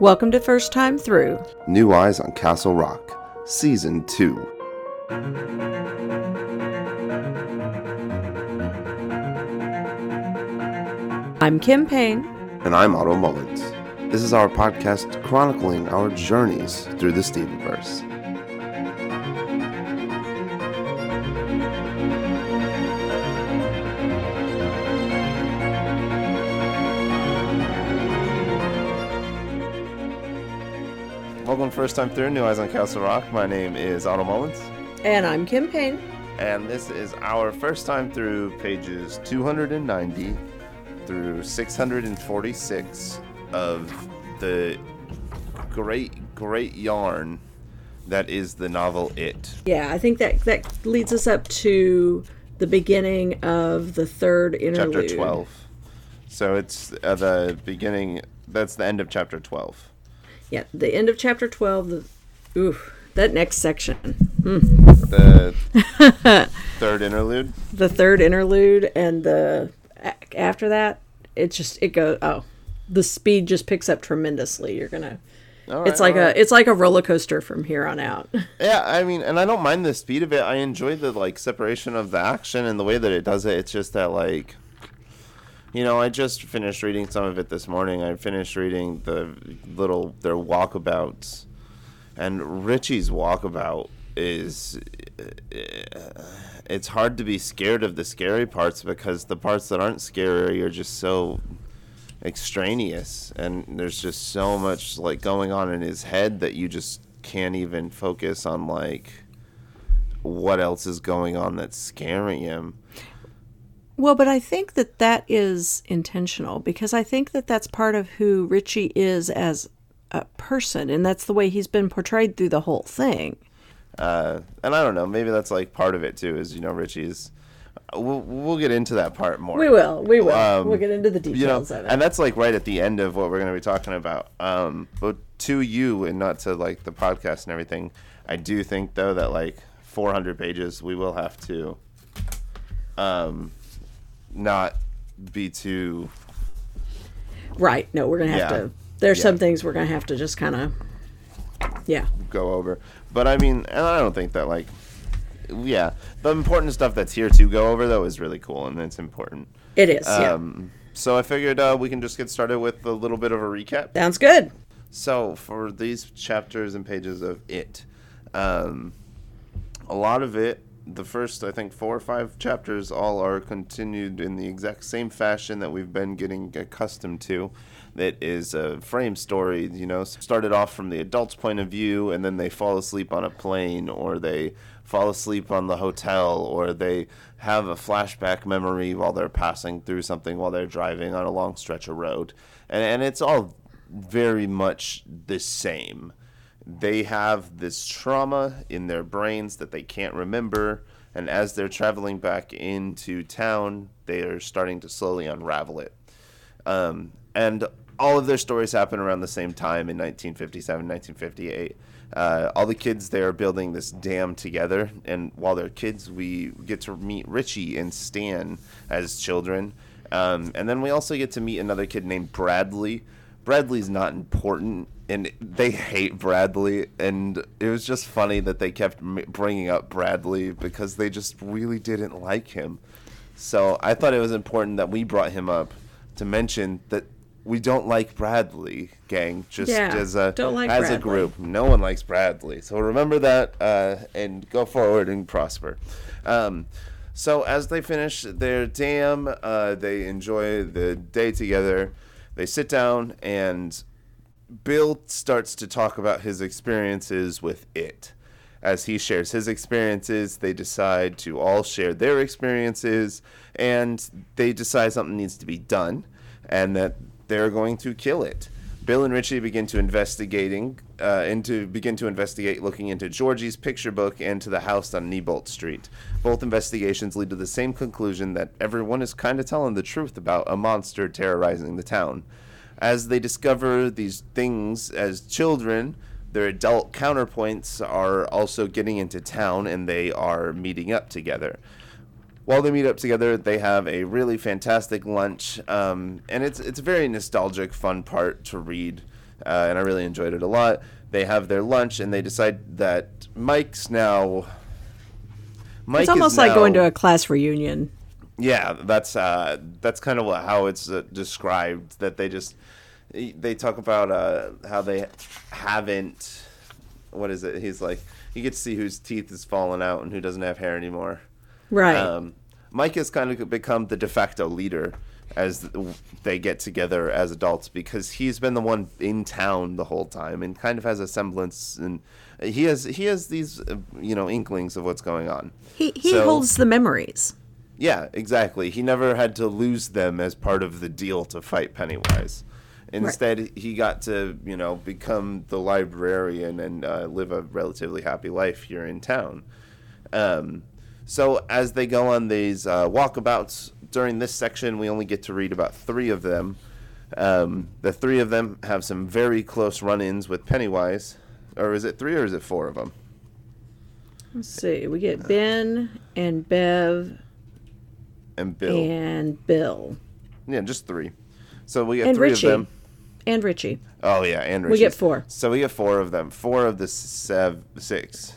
Welcome to First Time Through. New Eyes on Castle Rock, Season 2. I'm Kim Payne. And I'm Otto Mullins. This is our podcast chronicling our journeys through the Stevenverse. First time through New Eyes on Castle Rock. My name is Otto Mullins. And I'm Kim Payne. And this is our first time through pages 290 through 646 of the great, great yarn that is the novel It. Yeah, I think that that leads us up to the beginning of the third interlude. Chapter 12. So it's uh, the beginning, that's the end of chapter 12. Yeah, the end of chapter 12. The, oof, that next section. Mm. The third interlude? The third interlude, and the after that, it just it goes. Oh, the speed just picks up tremendously. You're gonna. Right, it's like right. a it's like a roller coaster from here on out. Yeah, I mean, and I don't mind the speed of it. I enjoy the like separation of the action and the way that it does it. It's just that like you know, I just finished reading some of it this morning. I finished reading the little their walkabouts, and Richie's walkabout is eh, it's hard to be scared of the scary parts because the parts that aren't scary are just so extraneous and there's just so much like going on in his head that you just can't even focus on like what else is going on that's scaring him. Well, but I think that that is intentional because I think that that's part of who Richie is as a person, and that's the way he's been portrayed through the whole thing. Uh, and I don't know, maybe that's like part of it too. Is you know Richie's. We'll we'll get into that part more. We will. We will. Um, we'll get into the details you know, of it. And that's like right at the end of what we're going to be talking about. Um, but to you and not to like the podcast and everything, I do think though that like 400 pages, we will have to, um, not be too. Right. No, we're gonna have yeah. to. There's yeah. some things we're gonna have to just kind of. Yeah. Go over. But I mean, and I don't think that like, yeah, the important stuff that's here to go over though is really cool and it's important. It is. Um, yeah. So I figured uh, we can just get started with a little bit of a recap. Sounds good. So for these chapters and pages of it, um, a lot of it, the first I think four or five chapters, all are continued in the exact same fashion that we've been getting accustomed to that is a frame story, you know, started off from the adult's point of view and then they fall asleep on a plane or they fall asleep on the hotel or they have a flashback memory while they're passing through something while they're driving on a long stretch of road. And, and it's all very much the same. They have this trauma in their brains that they can't remember. And as they're traveling back into town, they are starting to slowly unravel it. Um, and all of their stories happen around the same time in 1957, 1958. Uh, all the kids there are building this dam together, and while they're kids, we get to meet Richie and Stan as children, um, and then we also get to meet another kid named Bradley. Bradley's not important, and they hate Bradley, and it was just funny that they kept bringing up Bradley because they just really didn't like him. So I thought it was important that we brought him up to mention that we don't like Bradley, gang. Just yeah, as a like as Bradley. a group, no one likes Bradley. So remember that uh, and go forward and prosper. Um, so as they finish their dam, uh, they enjoy the day together. They sit down and Bill starts to talk about his experiences with it. As he shares his experiences, they decide to all share their experiences, and they decide something needs to be done, and that they're going to kill it. Bill and Richie begin to investigating, uh, into begin to investigate, looking into Georgie's picture book and to the house on Neibolt Street. Both investigations lead to the same conclusion that everyone is kind of telling the truth about a monster terrorizing the town. As they discover these things as children, their adult counterpoints are also getting into town and they are meeting up together while they meet up together, they have a really fantastic lunch, um, and it's it's a very nostalgic, fun part to read. uh, and I really enjoyed it a lot. They have their lunch, and they decide that Mike's now. Mike it's almost like going to a class reunion. Yeah, that's uh, that's kind of how it's uh, described. That they just they talk about uh, how they haven't. What is it? He's like you get to see whose teeth is falling out and who doesn't have hair anymore. Right. Um, Mike has kind of become the de facto leader as they get together as adults because he's been the one in town the whole time and kind of has a semblance and he has he has these uh, you know inklings of what's going on. He he so, holds the memories. Yeah, exactly. He never had to lose them as part of the deal to fight Pennywise. Instead, right. he got to you know become the librarian and uh, live a relatively happy life here in town. Um, so as they go on these uh, walkabouts during this section, we only get to read about three of them. Um, the three of them have some very close run-ins with Pennywise, or is it three or is it four of them? Let's see. We get Ben and Bev and Bill and Bill. Yeah, just three. So we get and three Richie. of them. And Richie. Oh yeah, and Richie. We get four. So we get four of them. Four of the sev- six.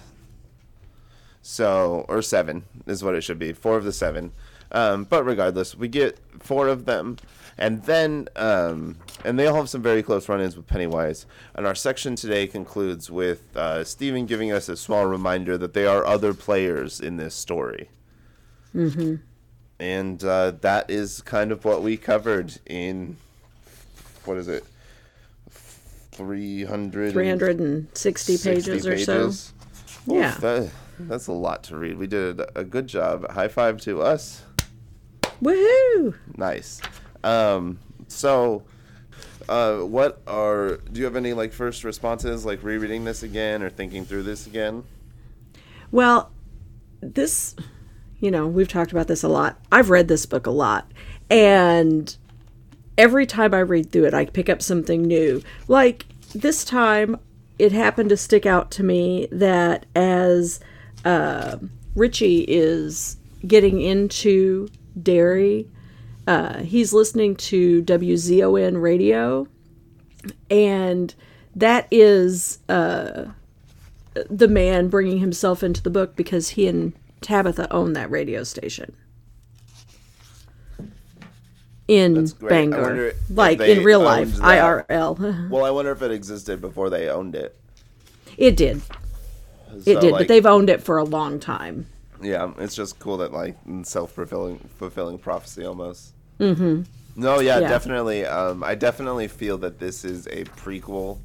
So or seven is what it should be. Four of the seven. Um, but regardless, we get four of them, and then um, and they all have some very close run-ins with Pennywise. And our section today concludes with uh, Stephen giving us a small reminder that there are other players in this story. Mm-hmm and uh, that is kind of what we covered in what is it 300 360 pages, or so. yeah. that, that's a lot to read. We did a good job. High five to us. Woohoo! Nice. Um, so uh, what are do you have any like first responses like rereading this again or thinking through this again? Well this you know, we've talked about this a lot. I've read this book a lot. And every time I read through it, I pick up something new. Like this time, it happened to stick out to me that as uh, Richie is getting into Derry, uh, he's listening to WZON radio, and that is uh, the man bringing himself into the book because he and Tabitha own that radio station in Bangor, like in real life, that. IRL. well, I wonder if it existed before they owned it. It did. So, it did, like, but they've owned it for a long time. Yeah, it's just cool that like self fulfilling fulfilling prophecy almost. Mm-hmm. No, yeah, yeah. definitely. Um, I definitely feel that this is a prequel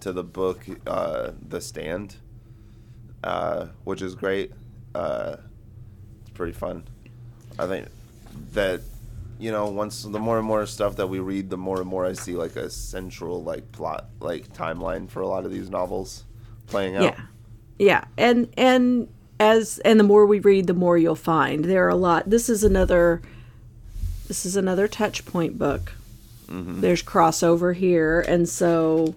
to the book uh, The Stand, uh, which is great uh, it's pretty fun. I think that you know once the more and more stuff that we read, the more and more I see like a central like plot like timeline for a lot of these novels playing out. Yeah, yeah, and and as and the more we read, the more you'll find there are a lot. This is another. This is another touch point book. Mm-hmm. There's crossover here, and so,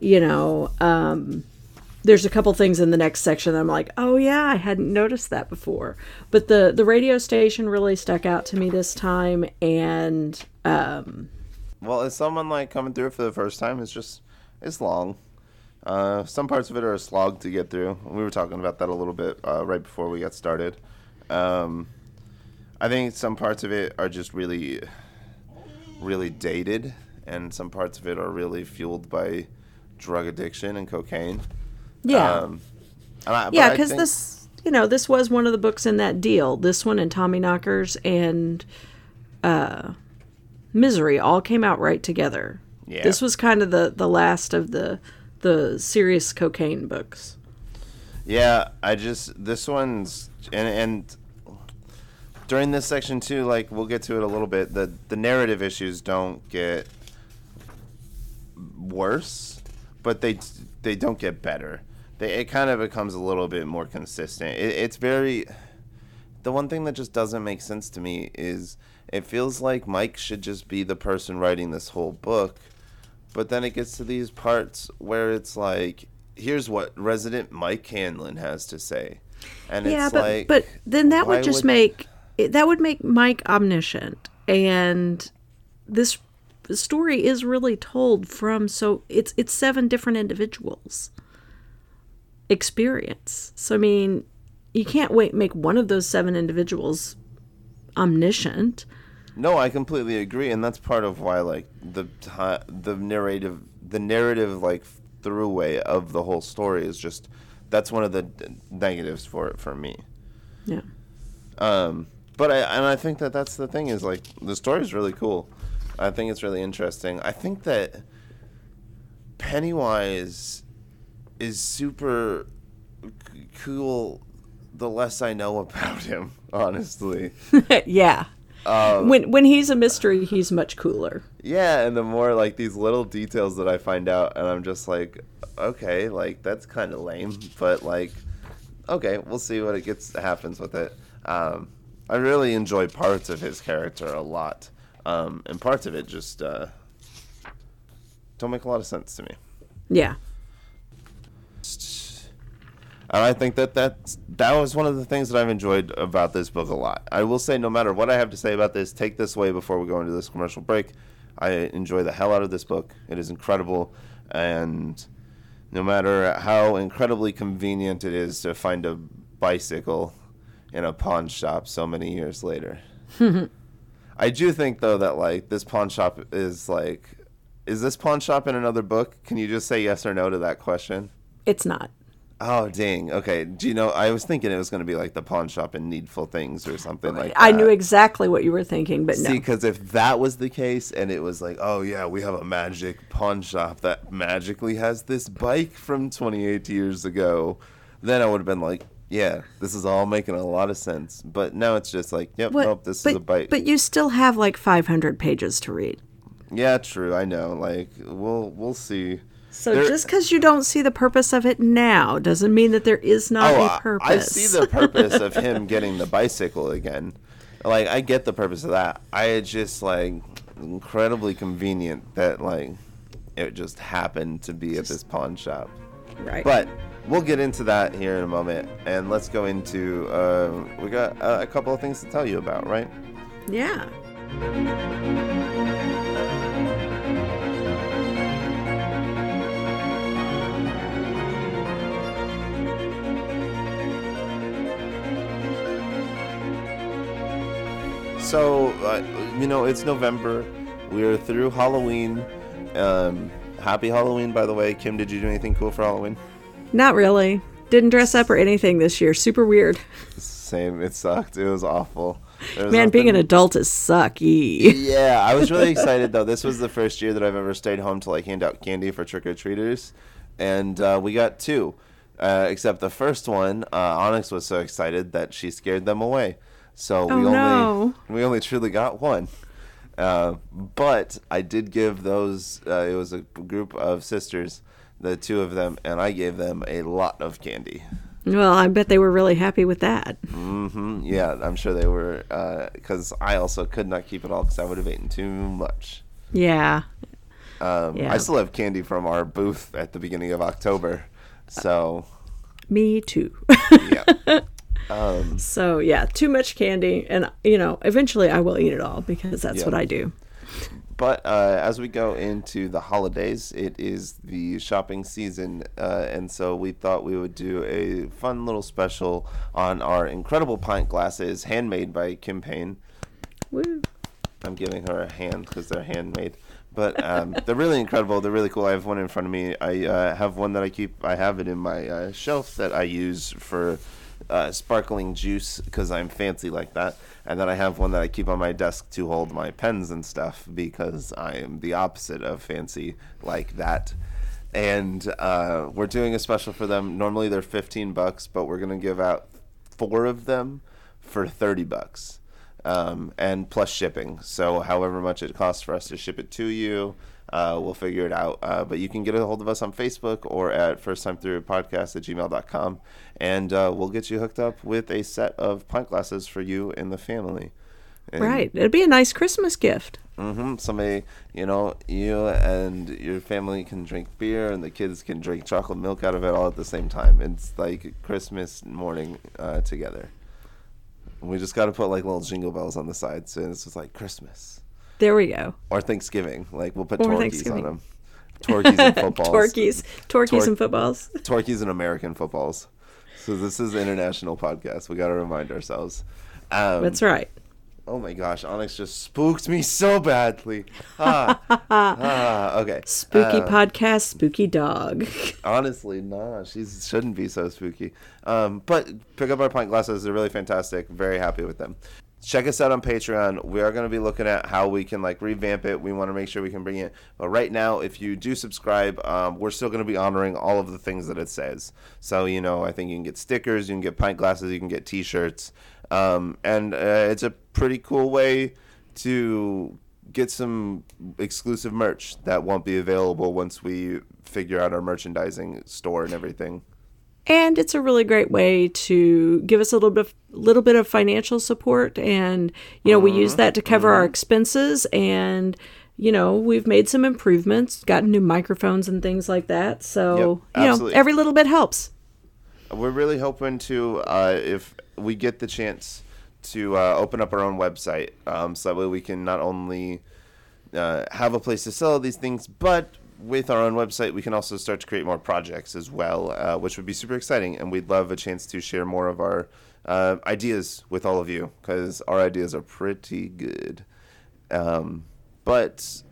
you know, um, there's a couple things in the next section that I'm like, oh yeah, I hadn't noticed that before. But the the radio station really stuck out to me this time, and um, well, as someone like coming through for the first time, it's just it's long. Uh, some parts of it are a slog to get through. We were talking about that a little bit uh, right before we got started. Um, I think some parts of it are just really, really dated, and some parts of it are really fueled by drug addiction and cocaine. Yeah. Um, I, yeah, because think... this, you know, this was one of the books in that deal. This one and Tommyknockers and uh, Misery all came out right together. Yeah. This was kind of the the last of the the serious cocaine books. Yeah, I just this one's and and during this section too, like we'll get to it a little bit. The the narrative issues don't get worse, but they they don't get better they, it kind of becomes a little bit more consistent. It, it's very. The one thing that just doesn't make sense to me is it feels like Mike should just be the person writing this whole book, but then it gets to these parts where it's like, here's what resident Mike Hanlon has to say, and yeah, it's but, like, but then that would just would... make that would make Mike omniscient, and this story is really told from so it's it's seven different individuals experience. So I mean, you can't wait make one of those seven individuals omniscient. No, I completely agree, and that's part of why like the the narrative the narrative like throughway of the whole story is just that's one of the negatives for it for me. Yeah. Um, but I and I think that that's the thing is like the story is really cool. I think it's really interesting. I think that Pennywise is super c- cool. The less I know about him, honestly. yeah. when when he's a mystery, he's much cooler. Yeah, and the more like these little details that I find out, and I'm just like, okay, like that's kind of lame, but like, okay, we'll see what it gets happens with it. Um, I really enjoy parts of his character a lot, um, and parts of it just uh, don't make a lot of sense to me. Yeah. And I think that that's, that was one of the things that I've enjoyed about this book a lot. I will say, no matter what I have to say about this, take this away before we go into this commercial break. I enjoy the hell out of this book. It is incredible. And no matter how incredibly convenient it is to find a bicycle in a pawn shop so many years later. I do think, though, that like this pawn shop is like. Is this pawn shop in another book? Can you just say yes or no to that question? It's not. Oh dang! Okay, do you know? I was thinking it was going to be like the pawn shop in Needful Things or something like that. I knew exactly what you were thinking, but See, no. because if that was the case, and it was like, oh yeah, we have a magic pawn shop that magically has this bike from 28 years ago, then I would have been like, yeah, this is all making a lot of sense. But now it's just like, yep, What- nope, this but, is a bike. But you still have like 500 pages to read. yeah, true. I know. Like, we'll we'll see. So There- just because you don't see the purpose of it now doesn't mean that there is not Oh, a purpose. I see the purpose of him getting the bicycle again. Like I get the purpose of that. I just like incredibly convenient that like it just happened to be at this pawn shop. right. But we'll get into that here in a moment, and let's go into uh, we got uh, a couple of things to tell you about, right? yeah. So, uh, you know, it's November. We're through Halloween. Um, happy Halloween, by the way. Kim, did you do anything cool for Halloween? Not really. Didn't dress up or anything this year. Super weird. Same. It sucked. It was awful. Man, being an adult is sucky. Yeah, I was really excited though. This was the first year that I've ever stayed home to like hand out candy for trick or treaters, and uh, we got two. Uh, except the first one, uh, Onyx was so excited that she scared them away. So we Oh, only no. we only truly got one. Uh, but I did give those. Uh, it was a group of sisters, the two of them, and I gave them a lot of candy. Well, I bet they were really happy with that. Mm-hmm. Yeah, I'm sure they were, because I also could not keep it all because I would have eaten too much. Yeah. Um, Yeah. I still have candy from our booth at the beginning of October, so Me too. yeah. Um, so, yeah, too much candy. And, you know, eventually I will eat it all because that's Yeah. what I do. but uh, as we go into the holidays, it is the shopping season, uh, and so we thought we would do a fun little special on our incredible pint glasses, handmade by Kim Payne. Woo. I'm giving her a hand because they're handmade. But um, they're really incredible. They're really cool. I have one in front of me. I uh, have one that I keep. I have it in my uh, shelf that I use for uh, sparkling juice because I'm fancy like that. And then I have one that I keep on my desk to hold my pens and stuff because I am the opposite of fancy like that. And uh, we're doing a special for them. Normally they're 15 bucks, but we're gonna give out four of them for 30 bucks um, and plus shipping. So, however much it costs for us to ship it to you, uh, we'll figure it out. Uh, but you can get a hold of us on Facebook or at first time through podcast at gmail.com, and uh, we'll get you hooked up with a set of pint glasses for you and the family. And, Right. It'd be a nice Christmas gift. Mm-hmm. Somebody, you know, you and your family can drink beer, and the kids can drink chocolate milk out of it all at the same time. It's like Christmas morning uh, together. We just got to put like little jingle bells on the side, so it's just like Christmas. There we go. Or Thanksgiving. Like we'll put Or Torquies on them. Torquies and footballs. Torquies Tor- and footballs. Torquies and American footballs. So this is an international podcast. We got to remind ourselves. Um, That's right. Oh my gosh, Onyx just spooked me so badly. Ah, ah okay. Spooky Uh, podcast, spooky dog. Honestly, nah, she shouldn't be so spooky. Um, but pick up our pint glasses; they're really fantastic. Very happy with them. Check us out on Patreon. We are going to be looking at how we can like revamp it. We want to make sure we can bring it. But right now, if you do subscribe, um, we're still going to be honoring all of the things that it says. So you know, I think you can get stickers, you can get pint glasses, you can get T-shirts, um, and uh, it's a pretty cool way to get some exclusive merch that won't be available once we figure out our merchandising store and everything. And it's a really great way to give us a little bit of, little bit of financial support. And you know we use that to cover our expenses. And you know we've made some improvements gotten new microphones and things like that. So Yep, you know every little bit helps. We're really hoping to, uh, if we get the chance to uh, open up our own website, um, so that way we can not only uh, have a place to sell these things, but with our own website, we can also start to create more projects as well, uh, which would be super exciting. And we'd love a chance to share more of our uh, ideas with all of you because our ideas are pretty good. Um, but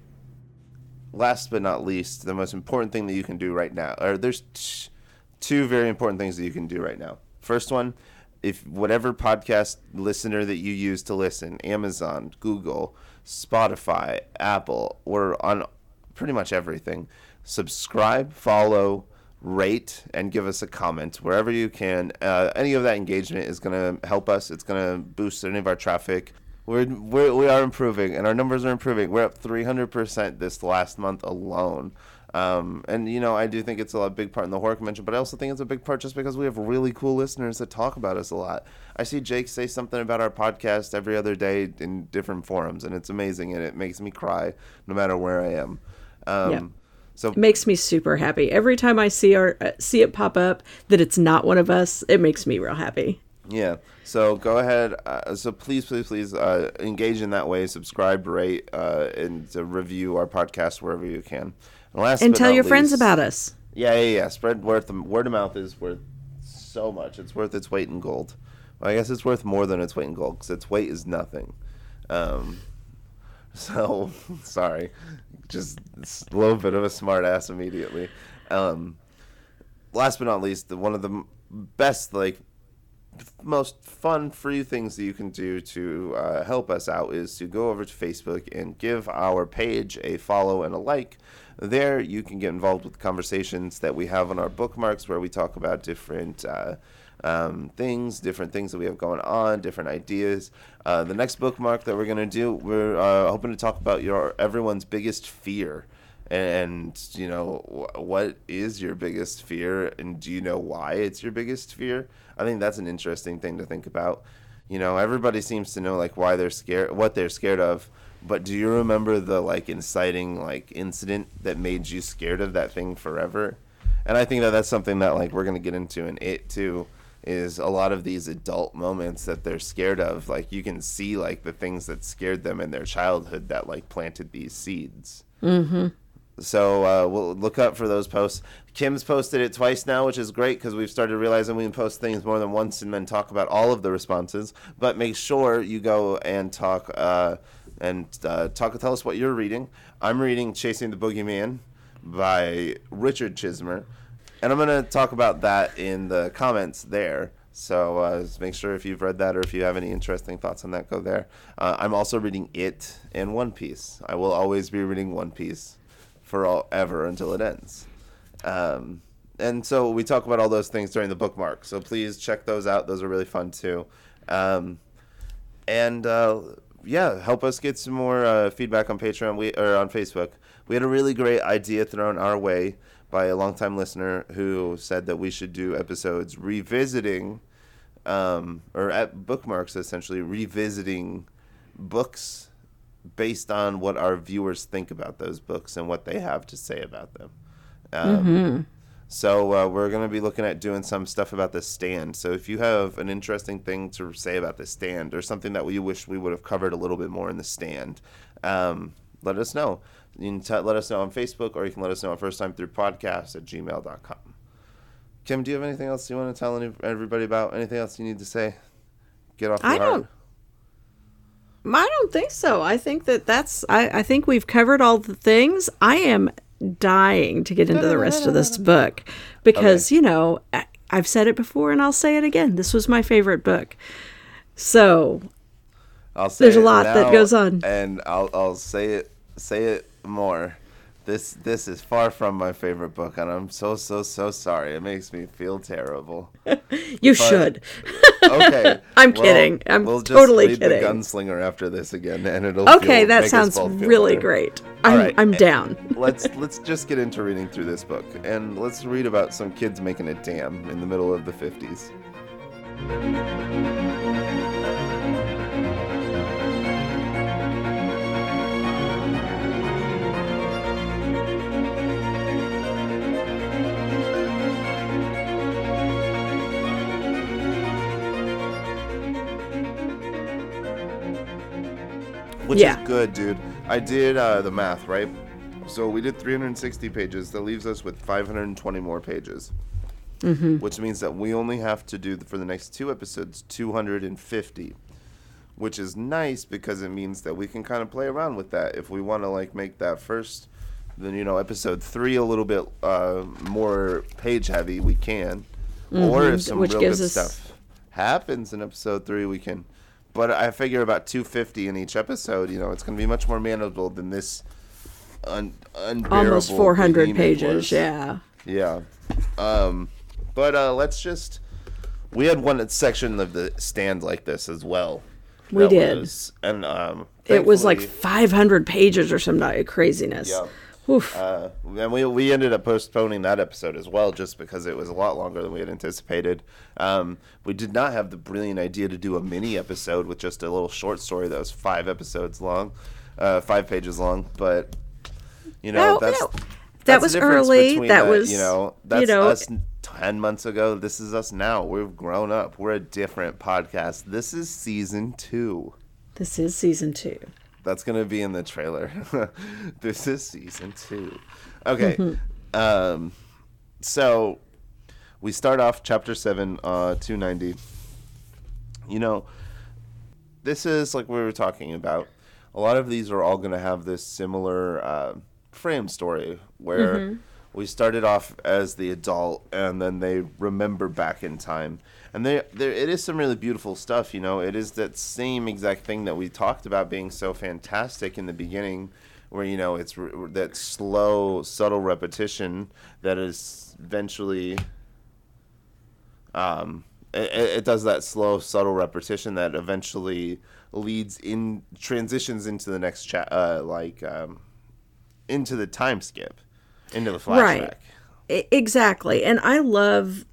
last but not least, the most important thing that you can do right now, or there's t- two very important things that you can do right now. First one, if whatever podcast listener that you use to listen, Amazon, Google, Spotify, Apple, or on pretty much everything, subscribe, follow, rate, and give us a comment wherever you can. Uh, any of that engagement is going to help us. It's going to boost any of our traffic. We're, we're we are improving, and our numbers are improving. We're up 300% this last month alone. Um, and you know, I do think it's a big part in the horror convention, but I also think it's a big part just because we have really cool listeners that talk about us a lot. I see Jake say something about our podcast every other day in different forums, and it's amazing, and it makes me cry no matter where I am. Um, Yeah. So it makes me super happy every time i see our uh, see it pop up that it's not one of us it makes me real happy Yeah. So go ahead. Uh, so please, please, please uh, engage in that way. Subscribe, rate, uh, and to review our podcast wherever you can. And, last and tell your friends about us Yeah, yeah, yeah. Spread word. Word of mouth is worth so much. It's worth its weight in gold. Well, I guess it's worth more than its weight in gold because its weight is nothing. Um, so sorry, just a little bit of a smart ass immediately. Um, last but not least, the, one of the best like most fun free things that you can do to uh, help us out is to go over to Facebook and give our page a follow and a like. There, you can get involved with conversations that we have on our bookmarks where we talk about different uh, um, things, different things that we have going on, different ideas. Uh, the next bookmark that we're going to do, we're uh, hoping to talk about your everyone's biggest fear. And you know what is your biggest fear? And do you know why it's your biggest fear? I think that's an interesting thing to think about. You know everybody seems to know like why they're scared what they're scared of. But do you remember the like inciting like incident that made you scared of that thing forever? And i think that that's something that like we're going to get into in it too is a lot of these adult moments that they're scared of like you can see like the things that scared them in their childhood that like planted these seeds so uh, we'll look up for those posts. Kim's posted it twice now, which is great because we've started realizing we can post things more than once and then talk about all of the responses. But make sure you go and talk uh, and uh, talk. Tell us what you're reading. I'm reading "Chasing the Boogeyman" by Richard Chizmar, and I'm going to talk about that in the comments there. So uh, just make sure if you've read that or if you have any interesting thoughts on that, go there. Uh, I'm also reading It and One Piece. I will always be reading One Piece for all ever until it ends. Um, and so we talk about all those things during the bookmark. So please check those out. Those are really fun too. Um, and uh, yeah, help us get some more uh, feedback on Patreon we, or on Facebook. We had a really great idea thrown our way by a longtime listener who said that we should do episodes revisiting um, or at bookmarks essentially revisiting books based on what our viewers think about those books and what they have to say about them. Um, So uh, we're going to be looking at doing some stuff about the stand. So if you have an interesting thing to say about the stand or something that we wish we would have covered a little bit more in the stand, um, let us know. You can t- let us know on Facebook or you can let us know on first time through podcast at gmail.com. Kim, do you have anything else you want to tell any- everybody about? Anything else you need to say? Get off your I heart. don't- I don't think so. I think that that's. I, I think we've covered all the things. I am dying to get into the rest of this book because you know I, I've said it before and I'll say it again. This was my favorite book. So I'll say There's a lot that goes on. and I'll I'll say it say it more. This this is far from my favorite book, and I'm so so so sorry. It makes me feel terrible. you should. Okay, I'm well, kidding. I'm we'll just totally read kidding. The Gunslinger after this again, and it'll Okay, feel- that sounds really better. great. I'm right, I'm down. let's let's just get into reading through this book, and let's read about some kids making a dam in the middle of the 50s. Which Yeah. is good, dude. I did uh, the math, right? So we did 360 pages. That leaves us with 520 more pages. Mm-hmm. Which means that we only have to do for the next two episodes 250. Which is nice because it means that we can kind of play around with that. If we want to like make that first, then you know episode three a little bit uh, more page heavy, we can. Or if some Mm-hmm. which real good us- stuff happens in episode three, we can. But I figure about 250 in each episode. You know, it's going to be much more manageable than this un- unbearable. Almost 400 pages. Yeah. Yeah. Um, but uh, let's just. We had one section of the stand like this as well. We did. was- and um, It was like 500 pages or some craziness. Yeah. Uh, and we, we ended up postponing that episode as well, just because it was a lot longer than we had anticipated. Um, we did not have the brilliant idea to do a mini episode with just a little short story that was five episodes long, uh, five pages long. But you know, No, that's no. That that's was early. That was, you know you that's know- us ten months ago. This is us now. We've grown up. We're a different podcast. This is season two. this is season two. That's gonna be in the trailer. this is season two. Okay. Mm-hmm. Um, so we start off chapter seven, uh, two ninety. You know, this is like we were talking about. A lot of these are all gonna have this similar uh, frame story where Mm-hmm. We started off as the adult and then they remember back in time. And they there it is some really beautiful stuff you know? It is that same exact thing that we talked about being so fantastic in the beginning where you know it's re- that slow subtle repetition that is eventually um it, it does that slow subtle repetition that eventually leads in transitions into the next chat uh like um into the time skip into the flashback Right. I- exactly. And I love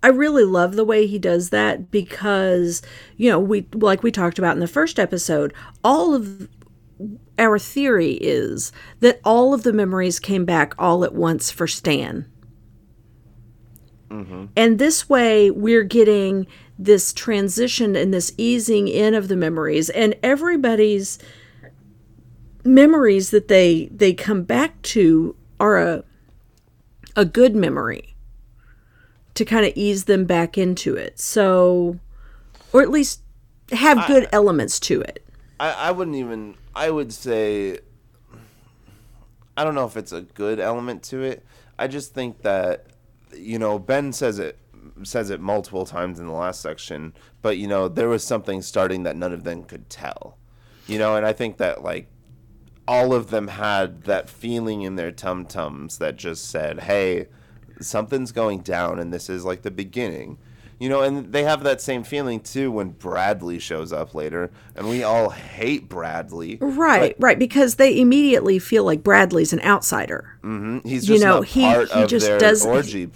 I really love the way he does that because, you know, we like we talked about in the first episode, all of our theory is that all of the memories came back all at once for Stan. Mm-hmm. And this way, we're getting this transition and this easing in of the memories, and everybody's memories that they they come back to are a a good memory to kind of ease them back into it. So, or at least have good elements to it. I, I wouldn't even I would say I don't know if it's a good element to it. I just think that you know, Ben says it says it multiple times in the last section, but you know, there was something starting that none of them could tell. You know, and I think that like all of them had that feeling in their tum tums that just said, "Hey, something's going down, and this is like the beginning." You know, and they have that same feeling too when Bradley shows up later, and we all hate Bradley. Right, right, because they immediately feel like Bradley's an outsider. Mm-hmm. He's You know, he- part he of just does- orgy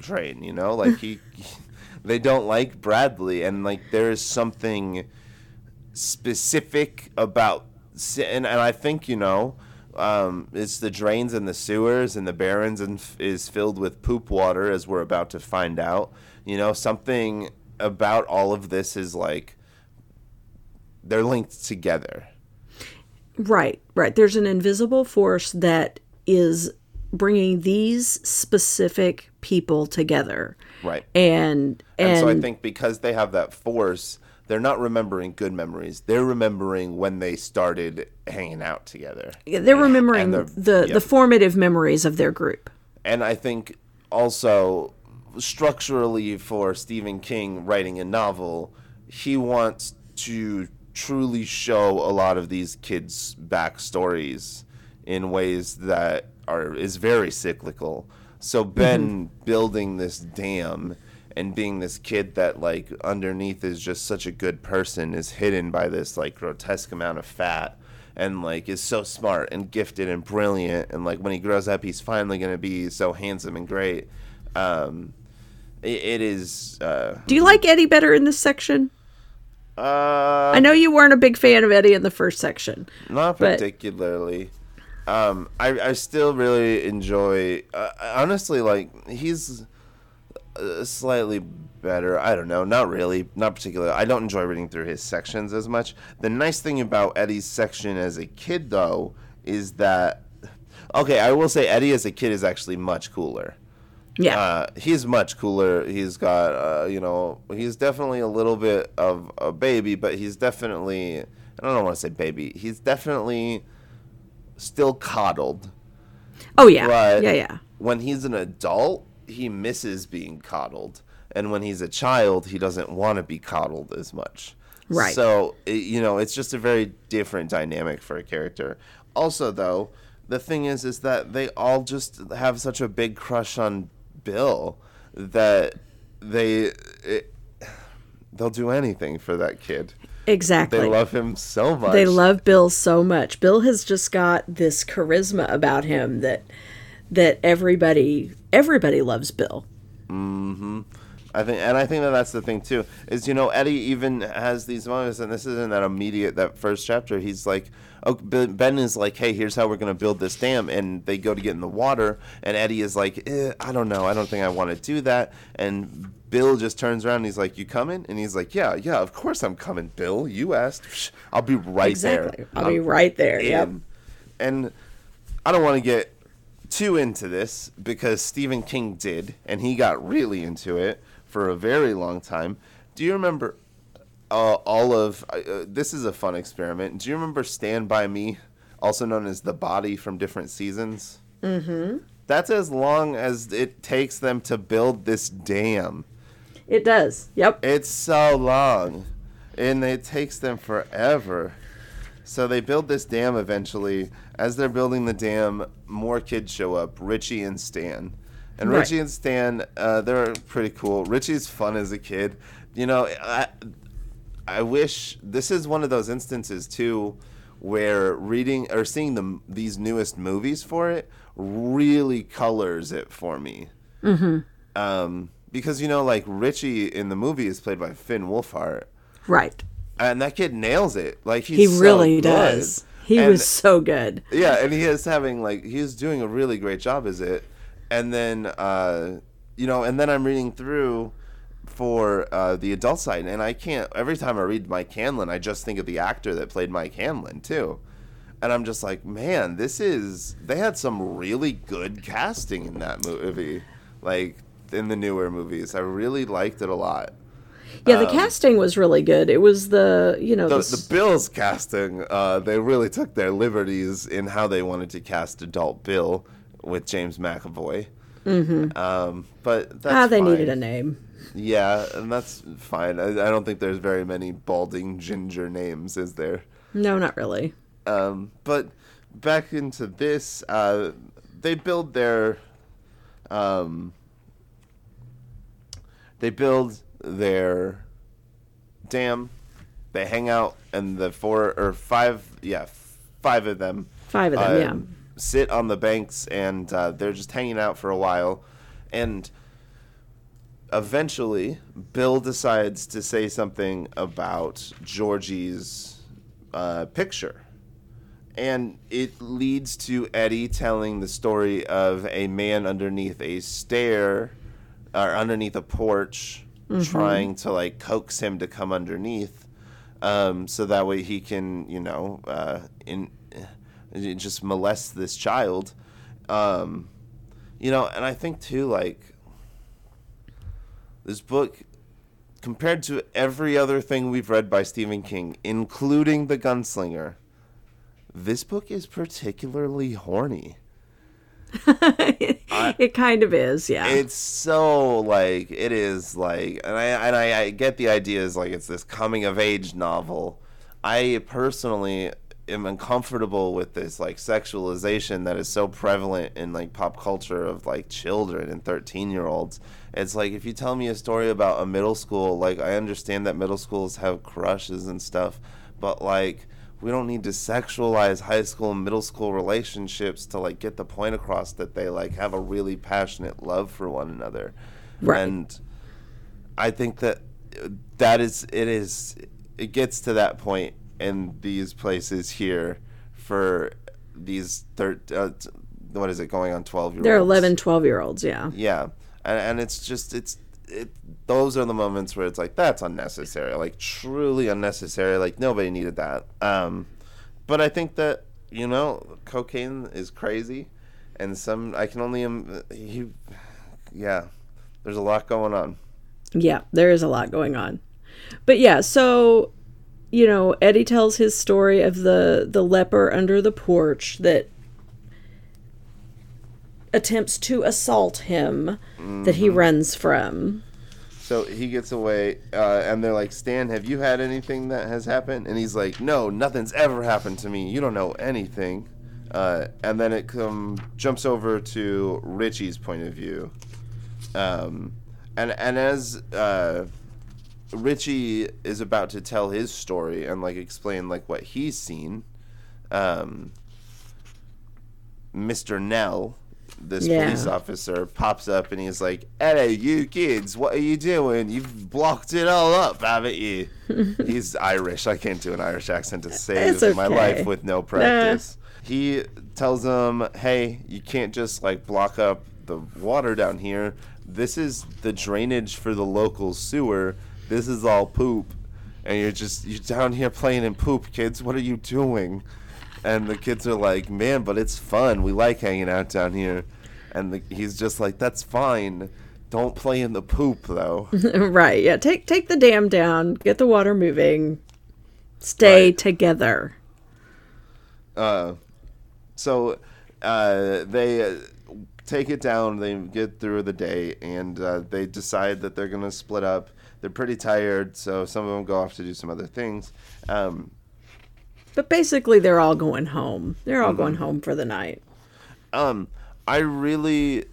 train. You know, like he, they don't like Bradley, and like there is something specific about, and and I think you know, um, it's the drains and the sewers, and the barrens and f- is filled with poop water, as we're about to find out. You know, something about all of this is like they're linked together. Right, right. There's an invisible force that is bringing these specific people together. Right. And and, And, so I think because they have that force, they're not remembering good memories. They're remembering when they started hanging out together. Yeah, they're remembering they're- the yeah. the formative memories of their group. And I think also structurally for Stephen King writing a novel, he wants to truly show a lot of these kids' backstories in ways that are is very cyclical. So Ben mm-hmm. building this dam and being this kid that like underneath is just such a good person is hidden by this like grotesque amount of fat and like is so smart and gifted and brilliant and like when he grows up he's finally going to be so handsome and great um it, it is uh Do you like Eddie better in this section? uh I know you weren't a big fan of Eddie in the first section. not but- particularly um i i still really enjoy uh, honestly like he's uh, slightly better i don't know not really not particularly i don't enjoy reading through his sections as much the nice thing about eddie's section as a kid though is that okay i will say eddie as a kid is actually much cooler Yeah. uh, he's much cooler. He's got, uh, you know, he's definitely a little bit of a baby, but he's definitely, I don't want to say baby, he's definitely still coddled. oh yeah. But yeah, yeah. when he's an adult, he misses being coddled. And when he's a child, he doesn't want to be coddled as much. Right. So, you know, it's just a very different dynamic for a character. Also, though, the thing is, is that they all just have such a big crush on Bill that they, it, they'll do anything for that kid. Exactly. They love him so much. They love Bill so much. Bill has just got this charisma about him that that everybody everybody loves Bill. Mm-hmm. I think, and I think that that's the thing too. Is you know Eddie even has these moments, and this isn't that immediate. That first chapter, he's like, oh, Ben is like, hey, here's how we're gonna build this dam, and they go to get in the water, and Eddie is like, eh, I don't know, I don't think I want to do that, and Bill just turns around, and he's like, you coming? And he's like, yeah, yeah, of course I'm coming, Bill. You asked, I'll be right Exactly. there. I'll be I'm right there. Yep. And I don't want to get too into this because Stephen King did, and he got really into it for a very long time. Do you remember uh, all of uh, this? Is a fun experiment. Do you remember Stand by Me, also known as The Body from different seasons? Mm-hmm. That's as long as it takes them to build this dam. It does. Yep. It's so long, and it takes them forever. So they build this dam eventually. As they're building the dam, more kids show up Richie and Stan. And Right. Richie and Stan, uh, they're pretty cool. Richie's fun as a kid. You know, I, I wish this is one of those instances too where reading or seeing the, these newest movies for it really colors it for me. Um, because you know, like Richie in the movie is played by Finn Wolfhard, Right. And that kid nails it. Like he's He really good. does. He And- was so good. yeah, and he is having like he's doing a really great job as it. And then uh, you know, and then I'm reading through for uh, the adult side, and I can't. Every time I read Mike Hanlon, I just think of the actor that played Mike Hanlon too. And I'm just like, man, this is. They had some really good casting in that movie, like in the newer movies. I really liked it a lot. Yeah, the casting was really good. It was the you know Um, the, the the Bills casting, uh, they really took their liberties in how they wanted to cast adult Bill with James McAvoy. Mm-hmm. Um, but that's ah they fine. needed a name. Yeah, and that's fine. I, I don't think there's very many balding ginger names, is there? No, not really. Um, but back into this, uh, they build their, um, they build their dam. They hang out, and the four or five, yeah, five of them, Five of them, uh, yeah. sit on the banks, and uh, they're just hanging out for a while, and eventually, Bill decides to say something about Georgie's uh, picture. And it leads to Eddie telling the story of a man underneath a stair or underneath a porch trying to like coax him to come underneath um, so that way he can, you know, uh, in, just molest this child. Um, you know, and I think too, like this book, compared to every other thing we've read by Stephen King, including The Gunslinger, this book is particularly horny. it kind of is, yeah. It's so like it is like, and I and I, I get the idea is like it's this coming of age novel. I personally am uncomfortable with this like sexualization that is so prevalent in like pop culture of like children and 13 year olds it's like if you tell me a story about a middle school like i understand that middle schools have crushes and stuff but like we don't need to sexualize high school and middle school relationships to like get the point across that they like have a really passionate love for one another Right. and i think that that is it is it gets to that point in these places here for these third uh, what is it going on 12 year olds They're 11, 12 year olds, yeah. yeah and, and it's just it's it those are the moments where it's like that's unnecessary like truly unnecessary like nobody needed that um but i think that you know cocaine is crazy and some i can only um, he yeah there's a lot going on Yeah, there is a lot going on. But yeah, so you know, Eddie tells his story of the the leper under the porch that attempts to assault him that he runs from. So he gets away, uh, and they're like, Stan, have you had anything that has happened? And he's like, No, nothing's ever happened to me. You don't know anything. Uh, and then it come, jumps over to Richie's point of view. Um, and, and as uh, Richie is about to tell his story and like explain like what he's seen, um, Mr. Nell, this Yeah. police officer, pops up and he's like, "Hello, you kids, what are you doing? You've blocked it all up, haven't you?" he's Irish. I can't do an Irish accent to save It's my okay. life with no practice. He tells them, "Hey, you can't just like block up the water down here. This is the drainage for the local sewer. This is all poop." and you're just you're down here playing in poop, kids. What are you doing? And the kids are like, man, but it's fun. We like hanging out down here. And the, he's just like, that's fine. Don't play in the poop though. right. Yeah, take take the dam down, get the water moving. Stay Right. together. Uh, so uh, they uh, take it down. They get through the day, and uh, they decide that they're gonna split up. They're pretty tired, so some of them go off to do some other things. Um, But basically they're all going home. They're all going home for the night. um i really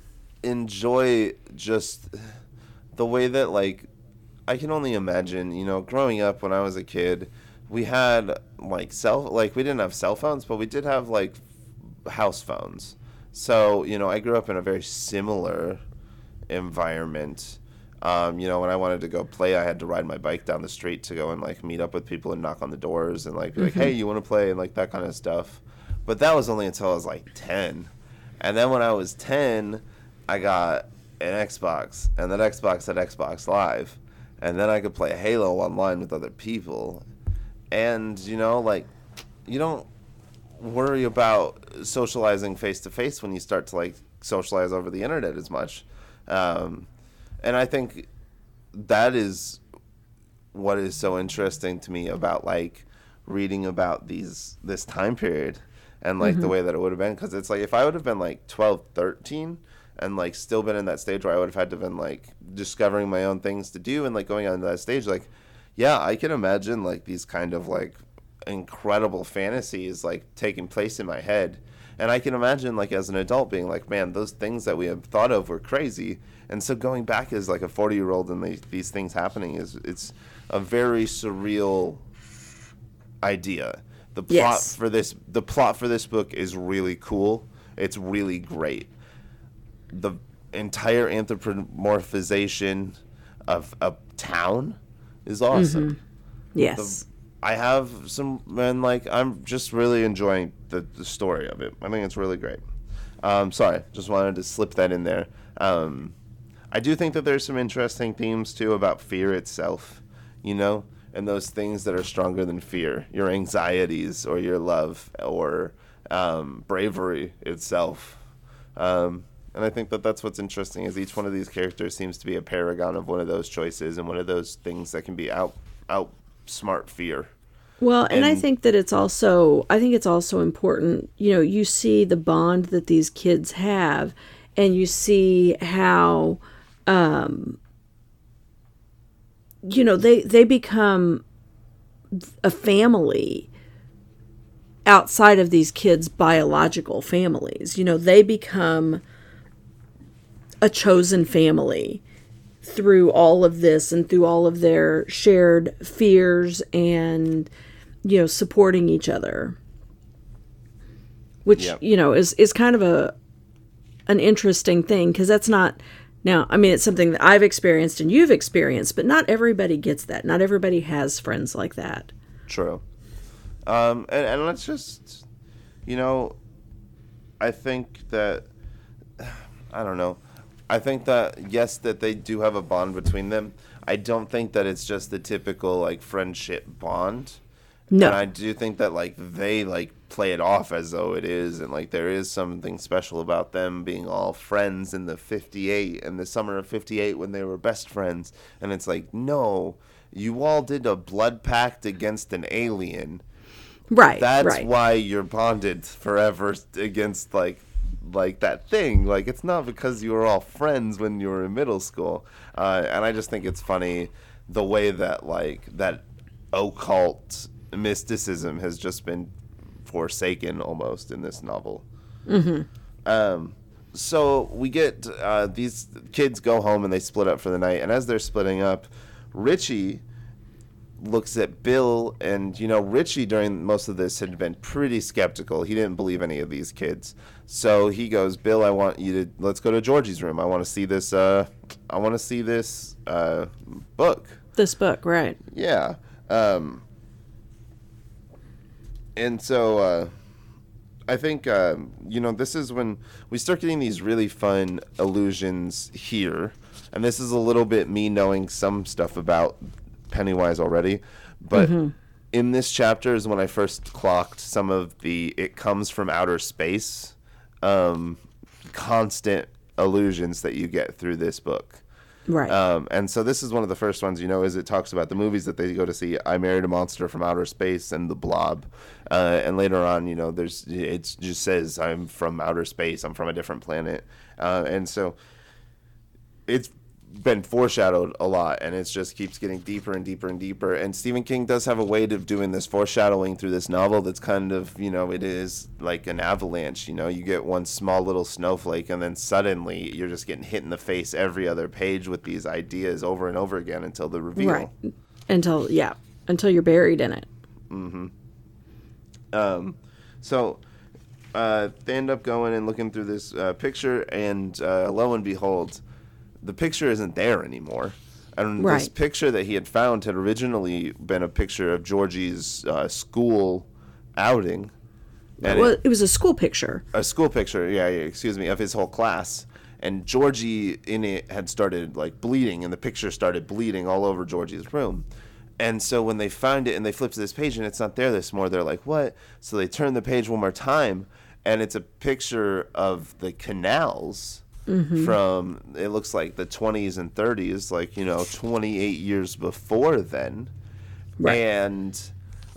enjoy just the way that like i can only imagine you know growing up when i was a kid we had like cell like we didn't have cell phones but we did have like house phones so you know i grew up in a very similar environment um, you know when i wanted to go play i had to ride my bike down the street to go and like meet up with people and knock on the doors and like be like hey you want to play and like that kind of stuff but that was only until i was like 10 and then when I was 10, I got an Xbox, and that Xbox had Xbox Live. And then I could play Halo online with other people. And, you know, like, you don't worry about socializing face to face when you start to, like, socialize over the internet as much. Um, and I think that is what is so interesting to me about, like, reading about these this time period and like the mm-hmm. way that it would have been. Because it's like if i would have been like 12 13 and like still been in that stage where i would have had to been like discovering my own things to do and like going on that stage like yeah i can imagine like these kind of like incredible fantasies like taking place in my head. And i can imagine like as an adult being like man those things that we have thought of were crazy and so going back as like a 40 year old and these, these things happening is it's a very surreal idea. The plot Yes. for this the plot for this book is really cool. It's really great. The entire anthropomorphization of a town is awesome. Yes. I have some and like I'm just really enjoying the, the story of it. I think it's really great. Um, sorry, just wanted to slip that in there. Um, I do think that there's some interesting themes too about fear itself, you know, and those things that are stronger than fear, your anxieties or your love or um, bravery itself. Um, and I think that that's what's interesting is each one of these characters seems to be a paragon of one of those choices and one of those things that can be out outsmart fear. Well, and, I think that it's also I think it's also important, you know, you see the bond that these kids have and you see how um you know, they they become a family outside of these kids' biological families. You know, they become a chosen family through all of this and through all of their shared fears and you know supporting each other which Yep. you know is is kind of a an interesting thing because that's not now i mean it's something that i've experienced and you've experienced but not everybody gets that not everybody has friends like that True. Um, and, and let's just, you know, I think that, I don't know. I think that, yes, that they do have a bond between them. I don't think that it's just the typical, like, friendship bond. No And I do think that, like, they, like, play it off as though it is. And, like, there is something special about them being all friends in the 58 and the summer of 58 when they were best friends. And it's like, no, you all did a blood pact against an alien right that's right why you're bonded forever against like like that thing like it's not because you were all friends when you were in middle school uh, and i just think it's funny the way that like that occult mysticism has just been forsaken almost in this novel um, so we get uh, these kids go home and they split up for the night and as they're splitting up richie looks at Bill, and you know, Richie during most of this had been pretty skeptical. He didn't believe any of these kids. So he goes, Bill, I want you to let's go to Georgie's room. I want to see this. Uh, I want to see this uh, book. this book right Yeah. Um, and so uh, I think um, you know this is when we start getting these really fun illusions here, and this is a little bit me knowing some stuff about Pennywise already, but. In this chapter is when I first clocked some of the "it comes from outer space" um, constant illusions that you get through this book. right Um, and so this is one of the first ones, you know, is it talks about the movies that they go to see. I married a monster from outer space and the Blob, uh, and later on, you know, there's it just says I'm from outer space. I'm from a different planet, uh, and so it's been foreshadowed a lot, and it just keeps getting deeper and deeper and deeper. And Stephen King does have a way of doing this foreshadowing through this novel that's kind of, you know, it is like an avalanche. You know, you get one small little snowflake, and then suddenly you're just getting hit in the face every other page with these ideas over and over again until the reveal. right until yeah until you're buried in it Um, so uh, they end up going and looking through this uh, picture, and uh, lo and behold, the picture isn't there anymore. And this picture that he had found had originally been a picture of Georgie's uh, school outing. And well it- it was a school picture a school picture, yeah, yeah, excuse me, of his whole class. And Georgie in it had started like bleeding, and the picture started bleeding all over Georgie's room. And so when they find it and they flip to this page and it's not there this more, they're like, "What?" So they turn the page one more time, and it's a picture of the canals from it looks like the 20s and 30s, like you know, 28 years before then Right. and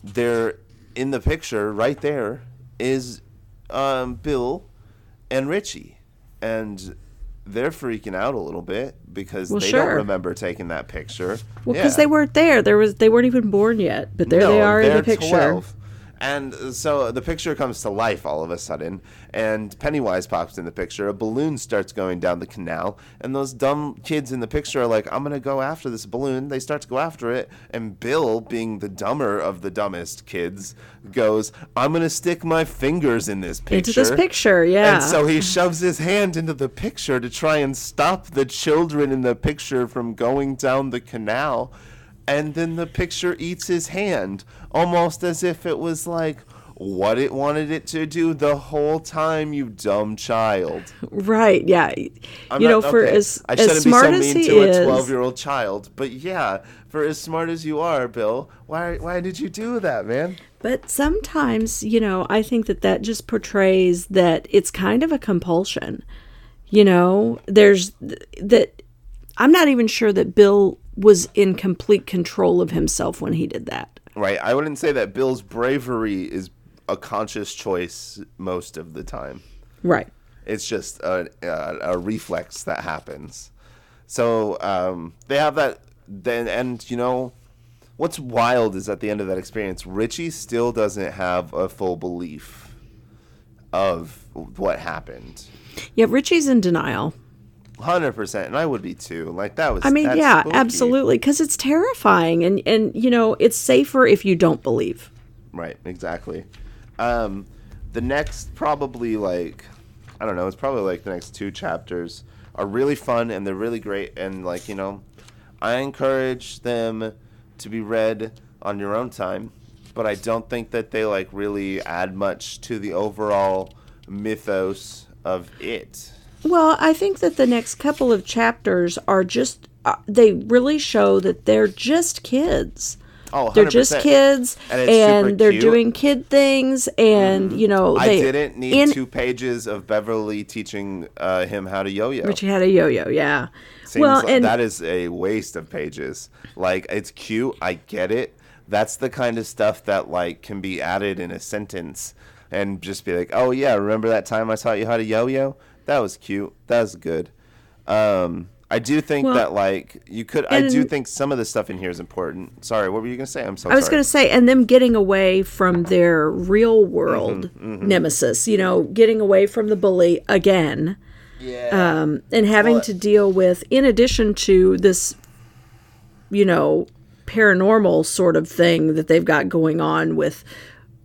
there in the picture right there is um, Bill and Richie, and they're freaking out a little bit because Well, they don't remember taking that picture. well because they weren't there there was they weren't even born yet but there they are in the picture 12. And so the picture comes to life all of a sudden, and Pennywise pops in the picture. A balloon starts going down the canal, and those dumb kids in the picture are like, I'm going to go after this balloon. They start to go after it, and Bill, being the dumber of the dumbest kids, goes, I'm going to stick my fingers in this picture. into this picture yeah And so he shoves his hand into the picture to try and stop the children in the picture from going down the canal. And then the picture eats his hand, almost as if it was like, what it wanted it to do the whole time, you dumb child. Right? Yeah. I'm you not- know, for okay, as I shouldn't smart be so as mean he to is, a 12 year old child, but yeah, for as smart as you are, Bill, why why did you do that, man? But sometimes, you know, I think that that just portrays that it's kind of a compulsion. You know, there's th- that I'm not even sure that Bill was in complete control of himself when he did that. Right. I wouldn't say that Bill's bravery is a conscious choice most of the time. Right. It's just a, a, a reflex that happens. So um, they have that. Then and you know, what's wild is at the end of that experience, Richie still doesn't have a full belief of what happened. Yeah, Richie's in denial. Hundred percent, and I would be too. Like that was. I mean, yeah, spooky. absolutely, because it's terrifying, and and you know, it's safer if you don't believe. Right, exactly. Um, the next probably like I don't know, it's probably like the next two chapters are really fun and they're really great and like, you know, I encourage them to be read on your own time, but I don't think that they like really add much to the overall mythos of it. Well, I think that the next couple of chapters are just uh, they really show that they're just kids. Oh, They're just kids, And and, they're cute. Doing kid things, and you know I they didn't need in, two pages of Beverly teaching uh, him how to yo-yo. Richie had a yo-yo, yeah. Seems well, like and that is a waste of pages. Like it's cute, I get it. That's the kind of stuff that like can be added in a sentence and just be like, "Oh yeah, remember that time I taught you how to yo-yo? That was cute. That was good." Um, I do think Well, that like you could. I do think some of the stuff in here is important. Sorry, what were you gonna say? I'm so I was sorry. going to say, and them getting away from their real world Mm-hmm, nemesis, you know, getting away from the bully again. yeah. um, and having Well- to deal with, in addition to this, you know, paranormal sort of thing that they've got going on with,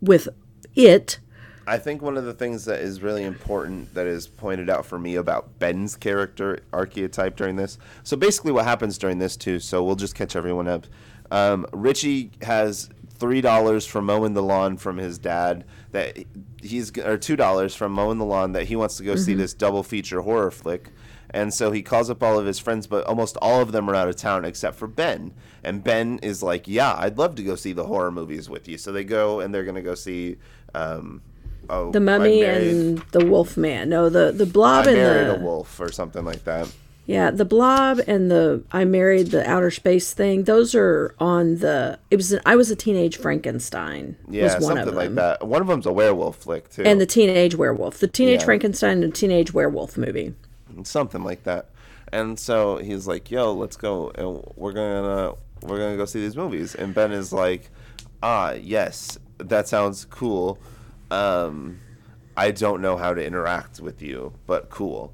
with it. I think one of the things that is really important that is pointed out for me about Ben's character archetype during this. So basically, what happens during this too. So we'll just catch everyone up. Um, Richie has three dollars from mowing the lawn from his dad that he's or two dollars from mowing the lawn that he wants to go see this double feature horror flick. And so he calls up all of his friends, but almost all of them are out of town except for Ben. And Ben is like, "Yeah, I'd love to go see the horror movies with you." So they go and they're gonna go see. Um, oh, The mummy and the wolf man. No, the, the blob I and married the a wolf or something like that. yeah, the blob and the I married the outer space thing. Those are on the. It was an, I was a teenage Frankenstein. Yeah, was one something of like that. One of them's a werewolf flick too, And the teenage werewolf, the teenage Yeah. Frankenstein and the teenage werewolf movie. something like that. And so he's like, "Yo, let's go, and we're gonna we're gonna go see these movies." And Ben is like, "Ah, yes, that sounds cool. Um, I don't know how to interact with you, but cool.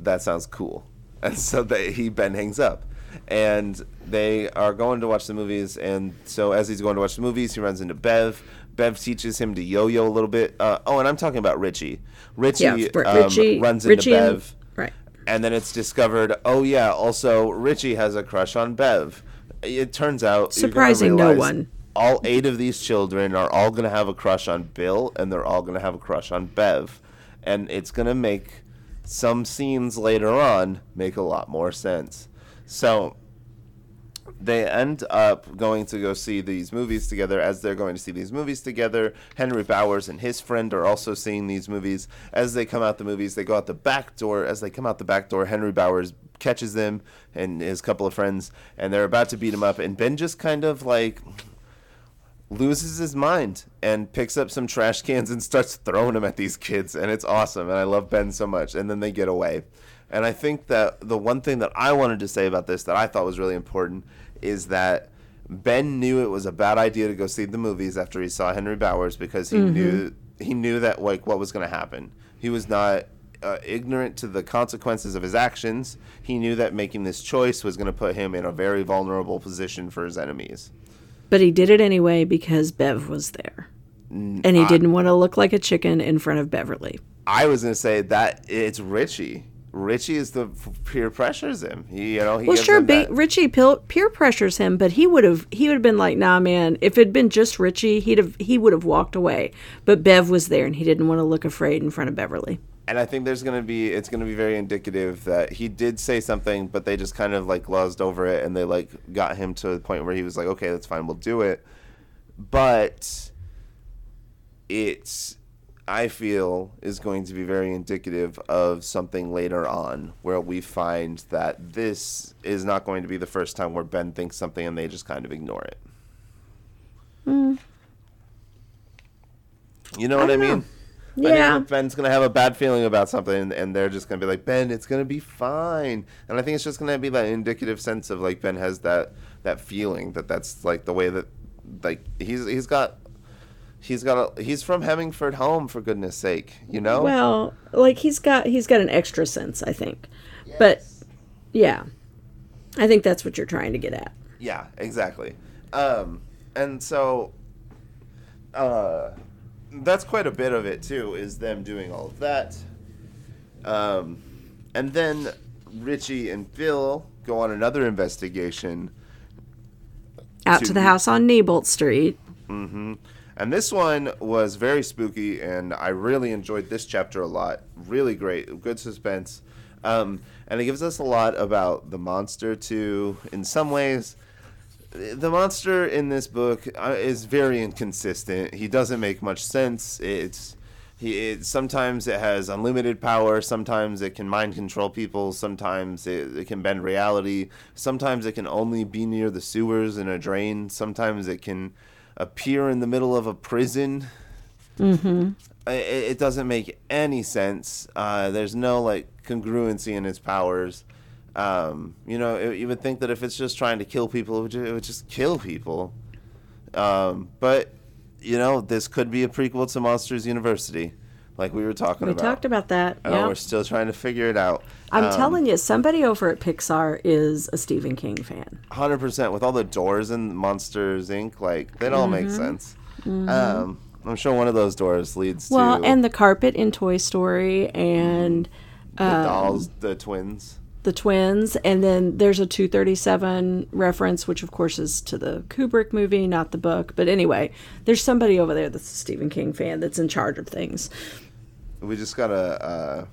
That sounds cool." And so they, he Ben hangs up, and they are going to watch the movies. And so as he's going to watch the movies, he runs into Bev. Bev teaches him to yo-yo a little bit. Uh, oh, and I'm talking about Richie. Richie, Yeah, Br- um, Richie runs into Richie and- Bev. right. And then it's discovered, oh yeah, also Richie has a crush on Bev. It turns out, Surprising no one. All eight of these children are all going to have a crush on Bill, and they're all going to have a crush on Bev, and it's going to make some scenes later on make a lot more sense. So they end up going to go see these movies together. As they're going to see these movies together, Henry Bowers and his friend are also seeing these movies. As they come out the movies, they go out the back door. As they come out the back door, Henry Bowers catches them and his couple of friends, and they're about to beat him up. And Ben just kind of like loses his mind and picks up some trash cans and starts throwing them at these kids and it's awesome and I love Ben so much and then they get away. And I think that the one thing that I wanted to say about this that I thought was really important is that Ben knew it was a bad idea to go see the movies after he saw Henry Bowers because he knew he knew that like what was going to happen. He was not uh, ignorant to the consequences of his actions. He knew that making this choice was going to put him in a very vulnerable position for his enemies. But he did it anyway because Bev was there. And he didn't want to look like a chicken in front of Beverly. I was gonna say that it's Richie. Richie is the peer pressures him. He, you know, he Well, sure, that- Richie peer, peer pressures him, but he would have he would have been like, "Nah, man. If it'd been just Richie, he'd have he would have walked away." But Bev was there, and he didn't want to look afraid in front of Beverly. And I think there's gonna be it's gonna be very indicative that he did say something, but they just kind of like glazed over it, and they like got him to the point where he was like, okay, that's fine, we'll do it. But it's I feel is going to be very indicative of something later on where we find that this is not going to be the first time where Ben thinks something and they just kind of ignore it. Hmm. You know what I, don't know. Mean? I think Yeah, Ben's gonna have a bad feeling about something, and they're just gonna be like, "Ben, it's gonna be fine." And I think it's just gonna be that indicative sense of like Ben has that that feeling that that's like the way that like he's he's got he's got a, he's from Hemingford home for goodness sake, you know. well, like he's got he's got an extra sense, I think. But yeah, I think that's what you're trying to get at. Yeah, exactly. Um, and so, uh, that's quite a bit of it too. Is them doing all of that. Um, and then Richie and Bill go on another investigation, Out to, To- the house on Neibolt Street. Mm-hmm. and this one was very spooky, and I really enjoyed this chapter a lot. Really great, good suspense. Um, and it gives us a lot about the monster too. In some ways, the monster in this book uh, is very inconsistent. He doesn't make much sense. It's he it, sometimes it has unlimited power, sometimes it can mind control people, sometimes it, it can bend reality, sometimes it can only be near the sewers in a drain, sometimes it can appear in the middle of a prison. Mm-hmm. It, it doesn't make any sense. Uh, there's no like congruency in its powers. Um, you know, it, you would think that if it's just trying to kill people, it would, ju- it would just kill people. Um, but you know, this could be a prequel to Monsters University, like we were talking We about. We talked about that. Uh, yeah. We're still trying to figure it out. I'm telling you, somebody over at Pixar is a Stephen King fan. hundred percent with all the doors in Monsters Inc. Like they all make Mm-hmm. sense. Um, I'm sure one of those doors leads Well, to Well, and the carpet in Toy Story and the dolls, the twins. The twins, and then there's a 237 reference, which of course is to the Kubrick movie, not the book. But anyway, there's somebody over there that's a Stephen King fan that's in charge of things. We just gotta. Uh,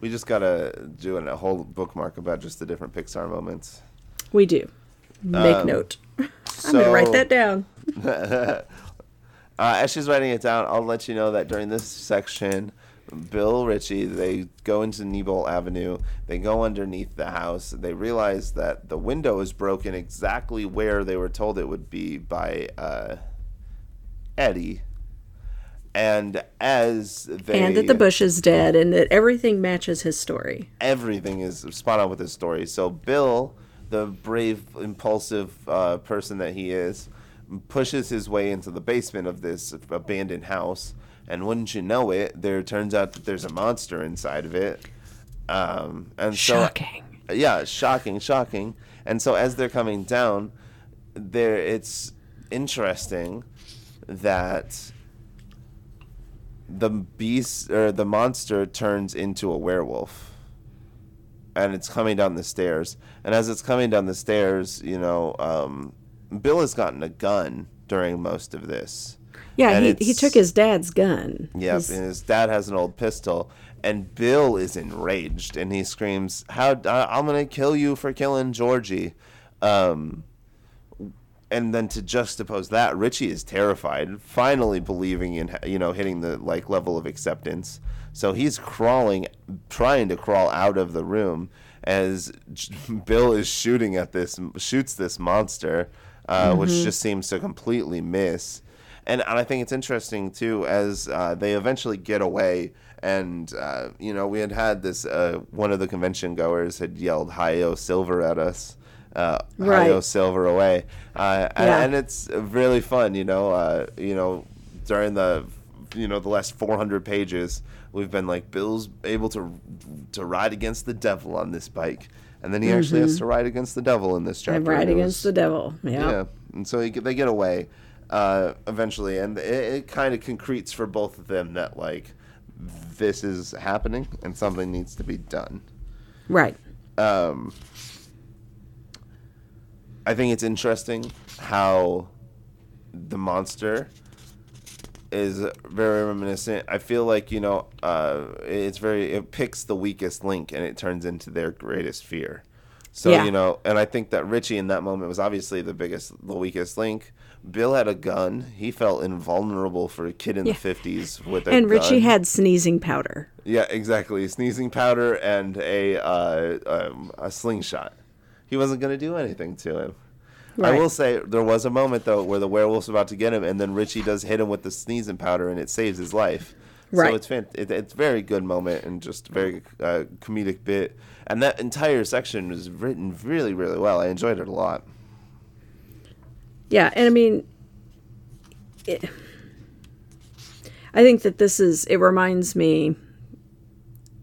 we just gotta do a whole bookmark about just the different Pixar moments. We do. Make Um, note. I'm gonna write that down. Uh, as she's writing it down, I'll let you know that during this section, Bill Richie, they go into Neibolt Avenue. They go underneath the house. They realize that the window is broken exactly where they were told it would be by uh, Eddie. And as they and that the bush is dead, and that everything matches his story. everything is spot on with his story. So Bill, the brave, impulsive uh, person that he is, pushes his way into the basement of this abandoned house, and wouldn't you know it, there turns out that there's a monster inside of it. Um, and Shocking. so, yeah, shocking, shocking. And so as they're coming down, there it's interesting that the beast or the monster turns into a werewolf and it's coming down the stairs and as it's coming down the stairs you know um, bill has gotten a gun during most of this Yeah, he, he took his dad's gun. Yep, His- and his dad has an old pistol, and Bill is enraged, and he screams, "How I- I'm gonna kill you for killing Georgie!" Um, and then to juxtapose that, Richie is terrified, finally believing in you know hitting the like level of acceptance. So he's crawling, trying to crawl out of the room as J- Bill is shooting at this, shoots this monster, uh, which just seems to completely miss. And, and I think it's interesting too, as uh, they eventually get away. And uh, you know, we had had this. Uh, one of the convention goers had yelled "Hi-Yo Silver" at us. Uh, Right. Hi-Yo Silver away, uh, and- and it's really fun. You know, uh, you know, during the you know the last 400 pages, we've been like Bill's able to to ride against the devil on this bike, and then he actually has to ride against the devil in this chapter. and and it against the devil. Yeah. yeah, and so he, they get away uh, eventually, and it, it kind of concretes for both of them that like this is happening and something needs to be done. Right. Um, I think it's interesting how the monster is very reminiscent. I feel like you know, uh, it's very it picks the weakest link and it turns into their greatest fear. So Yeah. you know, and I think that Richie in that moment was obviously the biggest, the weakest link. Bill had a gun. He felt invulnerable for a kid in Yeah. the fifties with a gun. And Richie gun. had sneezing powder. Yeah, exactly. Sneezing powder and a uh, um, a slingshot. He wasn't going to do anything to him. I will say there was a moment though where the werewolf's about to get him, and then Richie does hit him with the sneezing powder, and it saves his life. Right. So it's fan- it, it's very good moment and just a very uh, comedic bit, and that entire section was written really really well. I enjoyed it a lot. Yeah, and I mean, it, I think that this is. It reminds me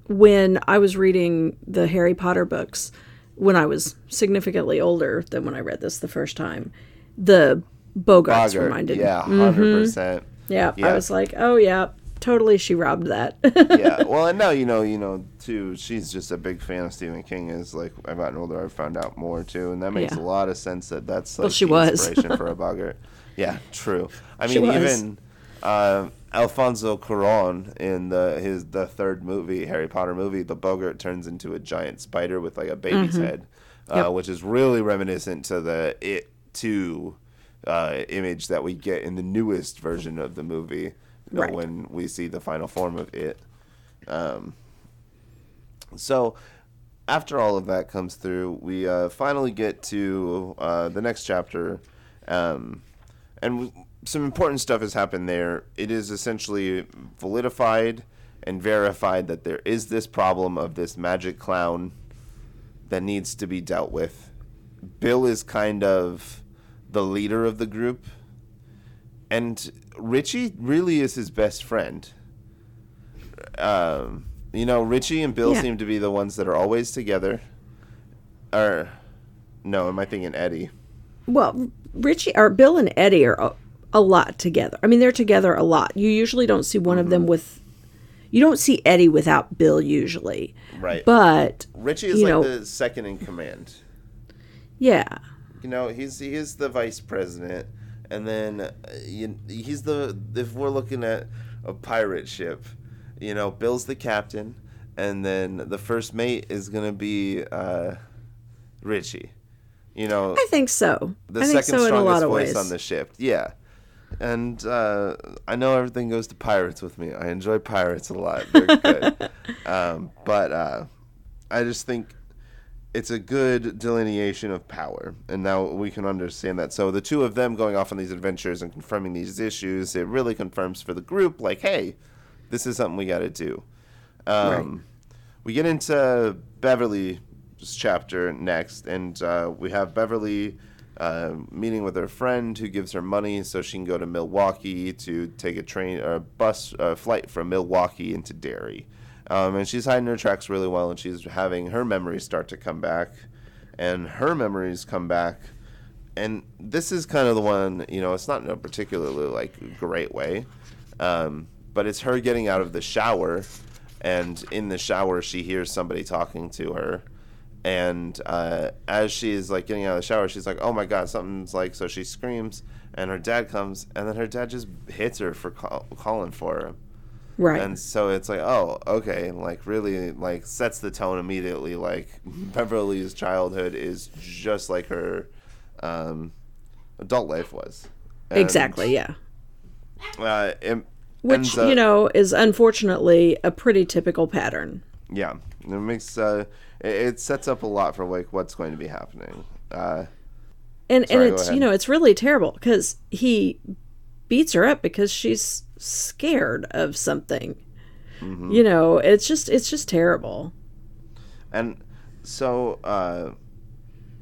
when I was reading the Harry Potter books when I was significantly older than when I read this the first time. The Boggarts Boggart, reminded yeah, mm-hmm. me. 100 percent. Yeah, Yeah. I was like, oh yeah, totally. She robbed that. yeah. Well, and now you know, you know, too. She's just a big fan of Stephen King. Is like I've gotten older, I've found out more too, and that makes Yeah. a lot of sense. That that's like Well, she the was. inspiration for a Boggart. Yeah, true. I mean, even uh, Alfonso Cuarón in the his the third movie, Harry Potter movie, the Boggart turns into a giant spider with like a baby's head, uh, Yep. which is really reminiscent to the It Two uh, image that we get in the newest version of the movie Right. when we see the final form of it. Um, so after all of that comes through, we uh, finally get to uh, the next chapter, um, and w- some important stuff has happened there. It is essentially validified and verified that there is this problem of this magic clown that needs to be dealt with. Bill is kind of the leader of the group, and Richie really is his best friend. Um, you know, Richie and Bill Yeah. seem to be the ones that are always together. Or, no, am I thinking Eddie? Well, Richie or Bill and Eddie are a, a lot together. I mean, they're together a lot. You usually don't see one of Mm-hmm. them with. You don't see Eddie without Bill usually. Right. But Richie is like know- the second in command. yeah, You know, he's he is the vice president, and then uh, you, he's the if we're looking at a pirate ship, you know, Bill's the captain, and then the first mate is gonna be uh, Richie. You know, I think so. the I second so strongest lot of voice ways. on the ship. Yeah. And uh, I know everything goes to pirates with me. I enjoy pirates a lot. They're good. um, but uh, I just think it's a good delineation of power. And now we can understand that. So the two of them going off on these adventures and confirming these issues, it really confirms for the group, like, hey, this is something we got to do. Um, We get into Beverly's chapter next, and uh, we have Beverly uh, meeting with her friend who gives her money so she can go to Milwaukee to take a train or a bus uh, flight from Milwaukee into Derry. Um, and she's hiding her tracks really well, and she's having her memories start to come back, and her memories come back. And this is kind of the one, you know, it's not in a particularly like great way, um, but it's her getting out of the shower, and in the shower she hears somebody talking to her, and uh, as she is like getting out of the shower, she's like, "Oh my god, something's like!" So she screams, and her dad comes, and then her dad just hits her for call- calling for her. Right. And so it's like, oh, okay, like really, like sets the tone immediately. Like Beverly's childhood is just like her um, adult life was. And, exactly. Yeah. Uh, it Which up- you know is unfortunately a pretty typical pattern. yeah, it makes uh, it, it sets up a lot for like what's going to be happening. Uh, And Sorry, and it's you know it's really terrible because he beats her up because she's scared of something. Mm-hmm. You know, it's just it's just terrible. And so uh,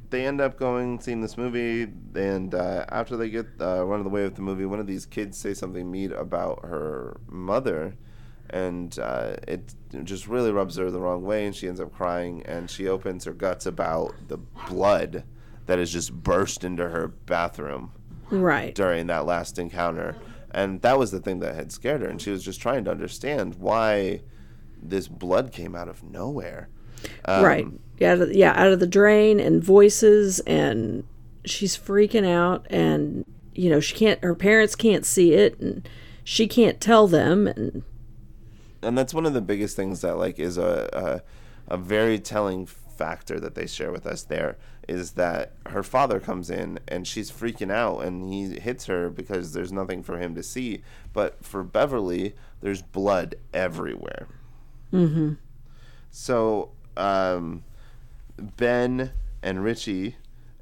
they end up going seeing this movie, and uh, after they get uh, run of the way with the movie, one of these kids say something mean about her mother, and uh, it just really rubs her the wrong way, and she ends up crying, and she opens her guts about the blood that has just burst into her bathroom Right. during that last encounter. And that was the thing that had scared her, and she was just trying to understand why this blood came out of nowhere. Um, right. Yeah, out of, yeah, out of the drain and voices and she's freaking out and you know, she can't her parents can't see it and she can't tell them and and that's one of the biggest things that like is a a, a very telling factor that they share with us there is that her father comes in and she's freaking out and he hits her because there's nothing for him to see. But for beverly there's blood everywhere. Mm-hmm. so um, ben and richie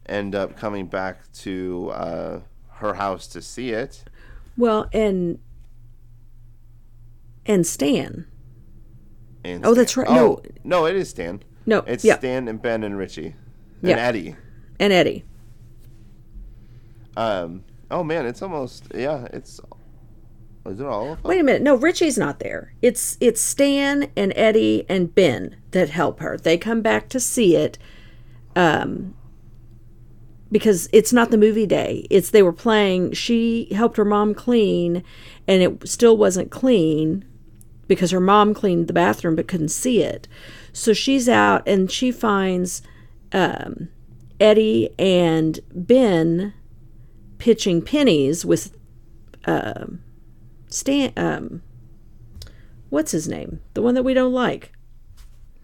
end up coming back to uh, her house to see it. Well and and stan. And oh that's right. Oh, no no it is stan. No it's yeah. stan and ben and richie and Yeah. eddie and eddie Um. Oh man, it's almost yeah. It's is it all? Of them? Wait a minute. No, Richie's not there. It's it's Stan and Eddie and Ben that help her. They come back to see it. Um because it's not the movie day. It's they were playing she helped her mom clean and it still wasn't clean because her mom cleaned the bathroom but couldn't see it. So she's out and she finds um Eddie and Ben pitching pennies with um Stan um what's his name? The one that we don't like.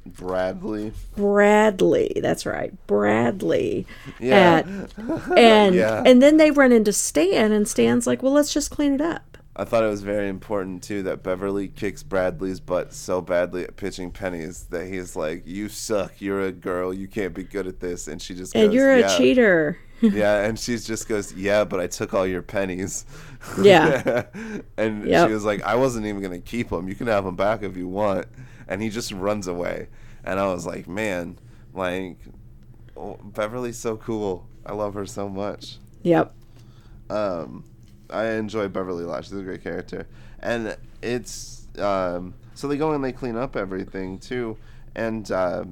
Bradley. Bradley. That's right. Bradley. Yeah. At, and Yeah. and then they run into Stan and Stan's like, "Well, let's just clean it up." I thought it was very important too that Beverly kicks Bradley's butt so badly at pitching pennies that he's like, "You suck. You're a girl. You can't be good at this." And she just And goes, you're a "Yeah." cheater. yeah, and she just goes, "Yeah, but I took all your pennies." Yeah. and Yep. she was like, "I wasn't even gonna keep them. You can have them back if you want." And he just runs away, and I was like, "Man, like, oh, Beverly's so cool. I love her so much." Yep. Um, I enjoy Beverly Lodge. She's a great character, and it's um, so they go and they clean up everything too, and uh,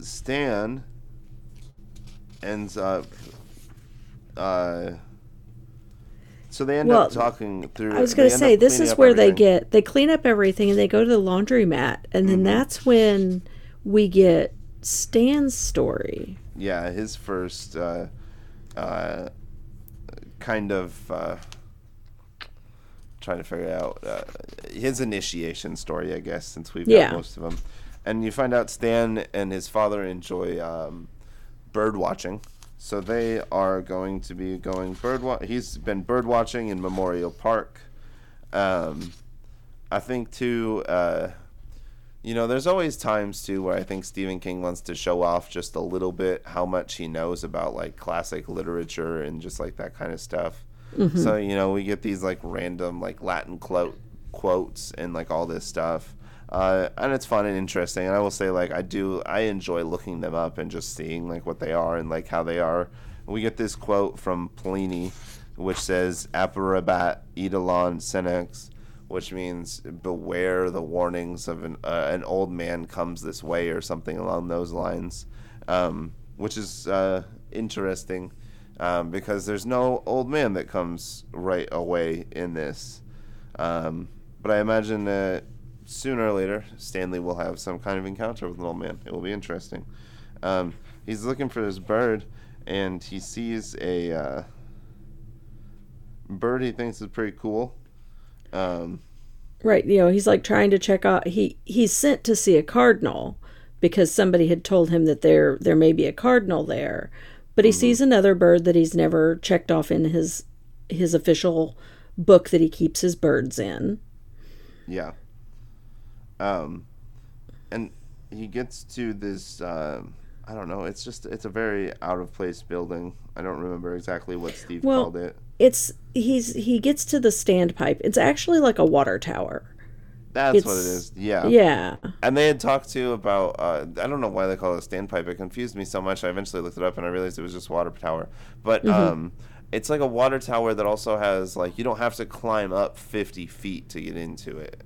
Stan ends up. Uh, so they end Well, up talking through. I was going to say this is where they get they clean up everything and they go to the laundromat and then that's when we get Stan's story. yeah his first uh, uh, kind of uh, trying to figure out uh, his initiation story i guess since we've Yeah. got most of them and you find out stan and his father enjoy um, bird watching. So they are going to be going bird wa- he's been bird watching in memorial park. Um, i think too uh, you know, there's always times too where I think Stephen King wants to show off just a little bit how much he knows about like classic literature and just like that kind of stuff. So, you know, we get these like random like Latin quote quotes and like all this stuff. Uh, and it's fun and interesting. And I will say like I do I enjoy looking them up and just seeing like what they are and like how they are. We get this quote from Pliny which says apparebat eidolon senex which means beware the warnings of an uh, an old man comes this way or something along those lines, um, which is uh, interesting um, because there's no old man that comes right away in this. Um, but I imagine that sooner or later Stanley will have some kind of encounter with an old man. It will be interesting. Um, he's looking for this bird, and he sees a uh, bird he thinks is pretty cool. Um, Right, you know, he's like trying to check out he he's sent to see a cardinal because somebody had told him that there there may be a cardinal there. But he sees another bird that he's never checked off in his his official book that he keeps his birds in. Yeah. Um, and he gets to this. Um, I don't know. It's just it's a very out of place building. I don't remember exactly what Steve Well- called it. It's he's he gets to the standpipe. It's actually like a water tower. That's what it's- Yeah. Yeah. And they had talked to about. Uh, I don't know why they call it a standpipe. It confused me so much. I eventually looked it up and I realized it was just water tower. But um, it's like a water tower that also has like you don't have to climb up fifty feet to get into it.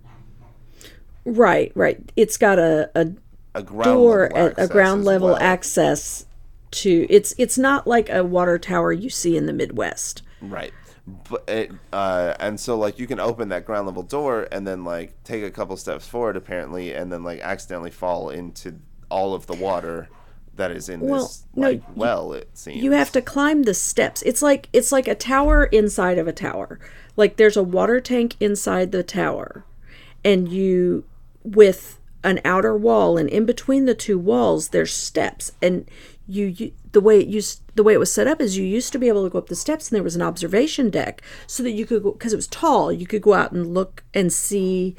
Right, right. It's got a, a A ground door level at a access ground level well. access to it's it's not like a water tower you see in the Midwest. Right. But it, uh, and so like you can open that ground level door and then like take a couple steps forward apparently and then like accidentally fall into all of the water that is in Well, this like well it seems. You have to climb the steps. It's like it's like a tower inside of a tower. Like there's a water tank inside the tower, and you with an outer wall, and in between the two walls there's steps, and you, you the way it used the way it was set up is you used to be able to go up the steps, and there was an observation deck so that you could go because it was tall. You could go out and look and see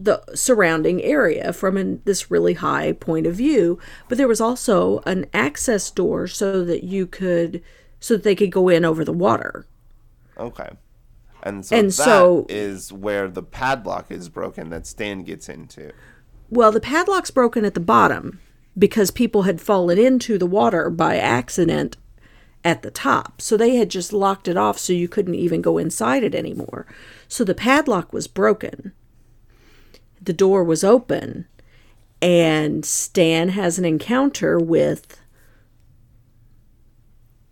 the surrounding area from an, this really high point of view but there was also an access door so that you could so that they could go in over the water Okay. And so And that so- is where the padlock is broken that Stan gets into. Well the padlock's broken at the bottom because people had fallen into the water by accident at the top. So they had just locked it off so you couldn't even go inside it anymore. So the padlock was broken. The door was open. And Stan has an encounter with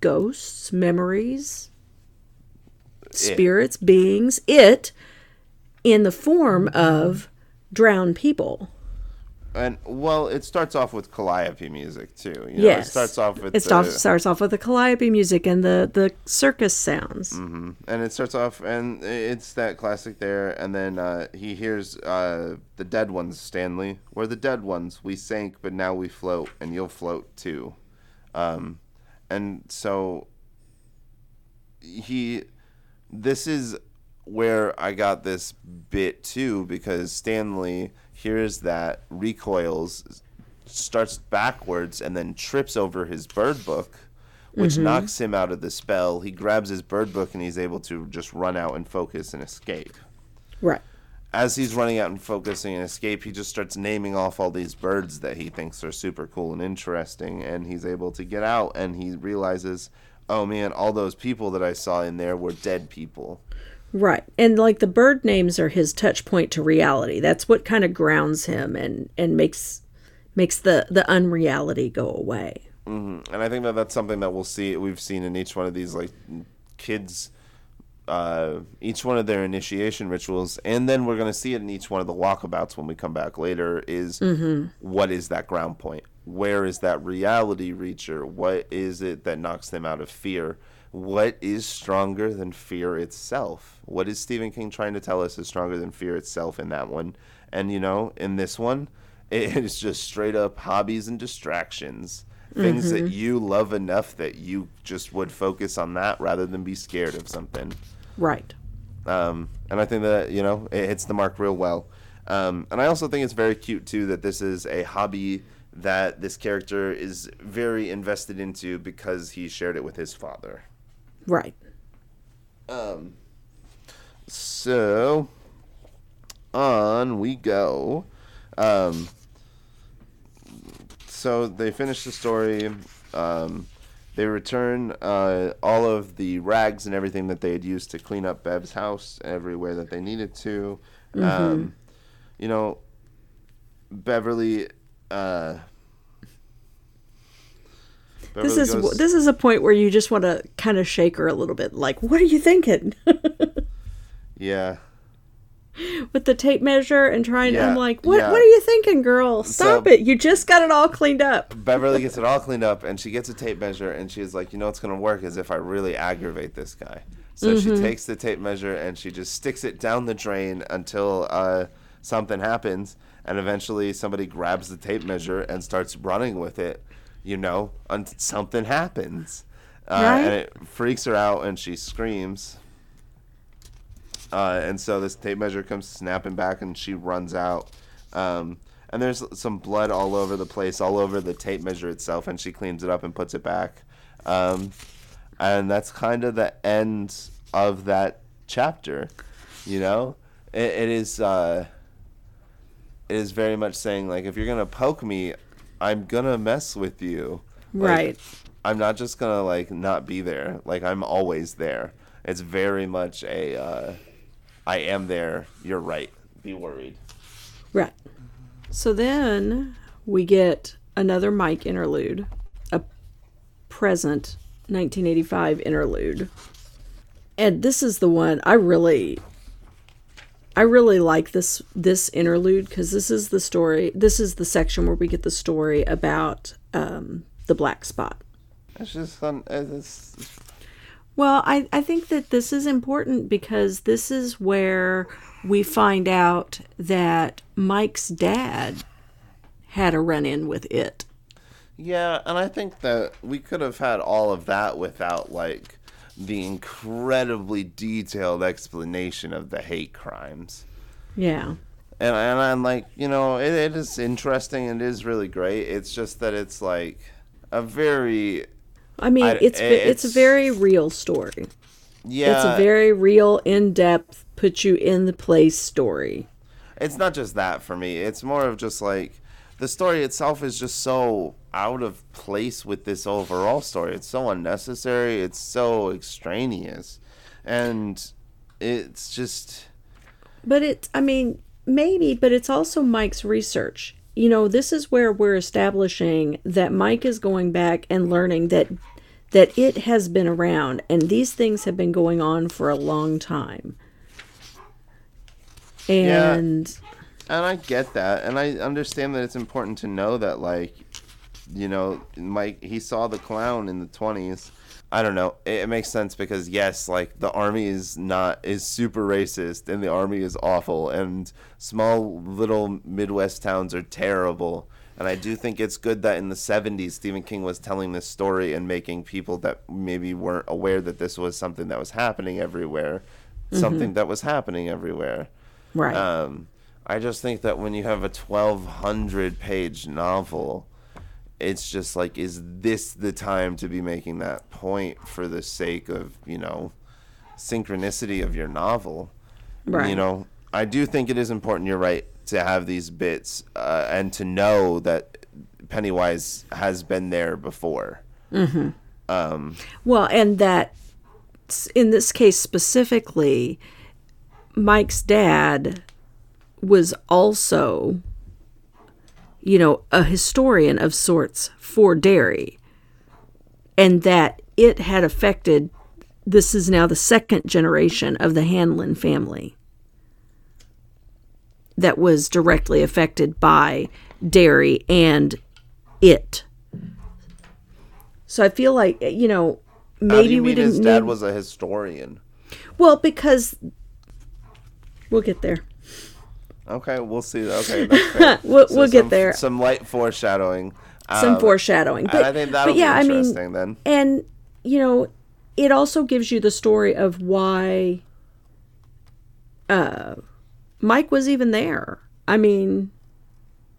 ghosts, memories, spirits, beings, it in the form of drowned people. And well, it starts off with calliope music too. You know, yes. it starts off with it the, starts, starts off with the calliope music and the, the circus sounds. and it starts off and it's that classic there and then uh, he hears uh, the dead ones stanley we're the dead ones we sank but now we float and you'll float too um, and so he this is where i got this bit too because stanley hears that recoils starts backwards and then trips over his bird book which mm-hmm. knocks him out of the spell. He grabs his bird book and he's able to just run out and focus and escape. Right. As he's running out and focusing and escape, he just starts naming off all these birds that he thinks are super cool and interesting, and he's able to get out and he realizes, oh man, all those people that I saw in there were dead people. Right. And like the bird names are his touch point to reality. That's what kind of grounds him and and makes makes the the unreality go away. and I think that that's something that we'll see. We've seen in each one of these like kids, uh, each one of their initiation rituals, and then we're gonna see it in each one of the walkabouts when we come back later. Is what is that ground point? Where is that reality reacher? What is it that knocks them out of fear? What is stronger than fear itself? What is Stephen King trying to tell us is stronger than fear itself in that one? And you know, in this one, it is just straight up hobbies and distractions things that you love enough that you just would focus on that rather than be scared of something. Right. Um, and I think that you know it hits the mark real well. Um, and I also think it's very cute too that this is a hobby that this character is very invested into because he shared it with his father. Right. So on we go. Um, so they finish the story. Um, they return uh, all of the rags and everything that they had used to clean up Bev's house everywhere that they needed to. Um, you know, Beverly. Uh, This is goes- this is a point where you just want to kind of shake her a little bit like, "What are you thinking?" yeah. with the tape measure and trying Yeah, I'm like, "What yeah. what are you thinking, girl? Stop So- it. You just got it all cleaned up." Beverly gets it all cleaned up, and she gets a tape measure, and she's like, "You know what's gonna work is if I really aggravate this guy." So she takes the tape measure and she just sticks it down the drain until uh, something happens, and eventually somebody grabs the tape measure and starts running with it. You know, until something happens, uh, Right. and it freaks her out, and she screams. Uh, and so this tape measure comes snapping back, and she runs out. Um, and there's some blood all over the place, all over the tape measure itself, and she cleans it up and puts it back. Um, and that's kind of the end of that chapter. You know, it, it is. Uh, it is very much saying like, if you're gonna poke me, I'm gonna mess with you. Like, Right. I'm not just gonna like not be there. Like I'm always there. It's very much a. Uh, I am there. You're right. Be worried. Right. So then we get another Mike interlude. A Present 1985 interlude. And this is the one I really I really like this this interlude because this is the story. This is the section where we get the story about um, the black spot. It's just fun. It's, Well, I, I think that this is important because this is where we find out that Mike's dad had a run in with it. yeah, and I think that we could have had all of that without like the incredibly detailed explanation of the hate crimes. Yeah. and and I'm like, you know, it, it is interesting. It is really great. It's just that it's like a very I mean, I- it's it's a very real story. yeah. It's a very real, in depth, put you in the place story. it's not just that for me. It's more of just like the story itself is just so out of place with this overall story. It's so unnecessary. It's so extraneous, and it's just But it's, I mean, maybe, but it's also Mike's research. You know, this is where we're establishing that Mike is going back and learning that that it has been around and these things have been going on for a long time. And And I get that, and I understand that it's important to know that, like, you know, Mike he saw the clown in the twenties. I don't know. It, it makes sense because yes, like the army is not is super racist, and the army is awful, and small little Midwest towns are terrible. And I do think it's good that in the '70s Stephen King was telling this story and making people that maybe weren't aware that this was something that was happening everywhere, something that was happening everywhere. right. Um, I just think that when you have a 1200 page novel, it's just like, is this the time to be making that point for the sake of, you know, synchronicity of your novel? right. You know, I do think it is important, you're right, to have these bits uh, and to know that Pennywise has been there before. Well, and that in this case specifically, Mike's dad was also, you know, a historian of sorts for Derry, and that it had affected. This is now the second generation of the Hanlon family that was directly affected by Derry and it. So I feel like eh, you know maybe you we didn't his dad need- was a historian? well because we'll get there. Okay, we'll see. Okay, that's fair. We'll- we'll get there. Some light foreshadowing. Some Um, foreshadowing, but I think that'll but yeah, be I mean, then. and you know, it also gives you the story of why uh, Mike was even there. I mean,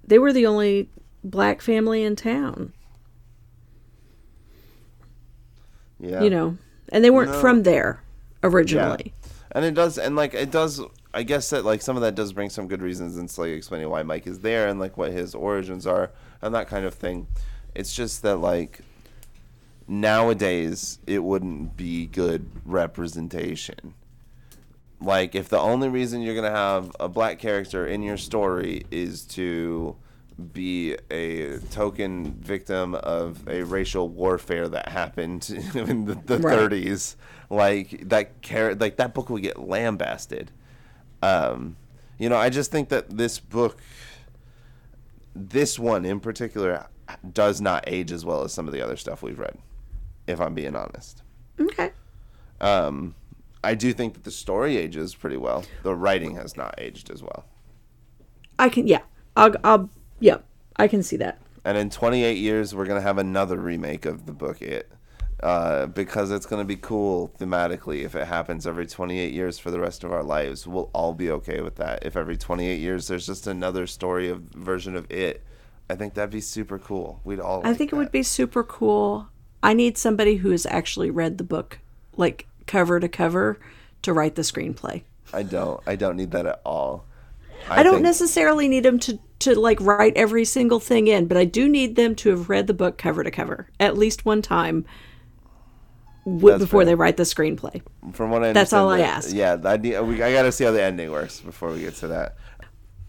they were the only black family in town, Yeah. you know, and they weren't No. from there originally. And it does, and like it does. I guess that like some of that does bring some good reasons in like explaining why Mike is there and like what his origins are and that kind of thing. It's just that like nowadays it wouldn't be good representation. Like if the only reason you're gonna have a black character in your story is to be a token victim of a racial warfare that happened in the, the Right. 30s like that char- like that book would get lambasted um you know i just think that this book this one in particular does not age as well as some of the other stuff we've read if i'm being honest. Okay. um i do think that the story ages pretty well. The writing has not aged as well. I can, yeah, I'll, I'll, yeah, I can see that. And in 28 years, we're gonna have another remake of the book It, uh, because it's gonna be cool thematically. If it happens every 28 years for the rest of our lives, we'll all be okay with that. If every 28 years there's just another story of version of It, I think that'd be super cool. We'd all. I think it would be super cool. I need somebody who has actually read the book, like cover to cover, to write the screenplay. I don't. I don't need that at all. I, don't think- necessarily need them to to like write every single thing in, but I do need them to have read the book cover to cover at least one time w- before fair. they write the screenplay. From what I That's all I ask. Yeah, I need. We, I gotta see how the ending works before we get to that.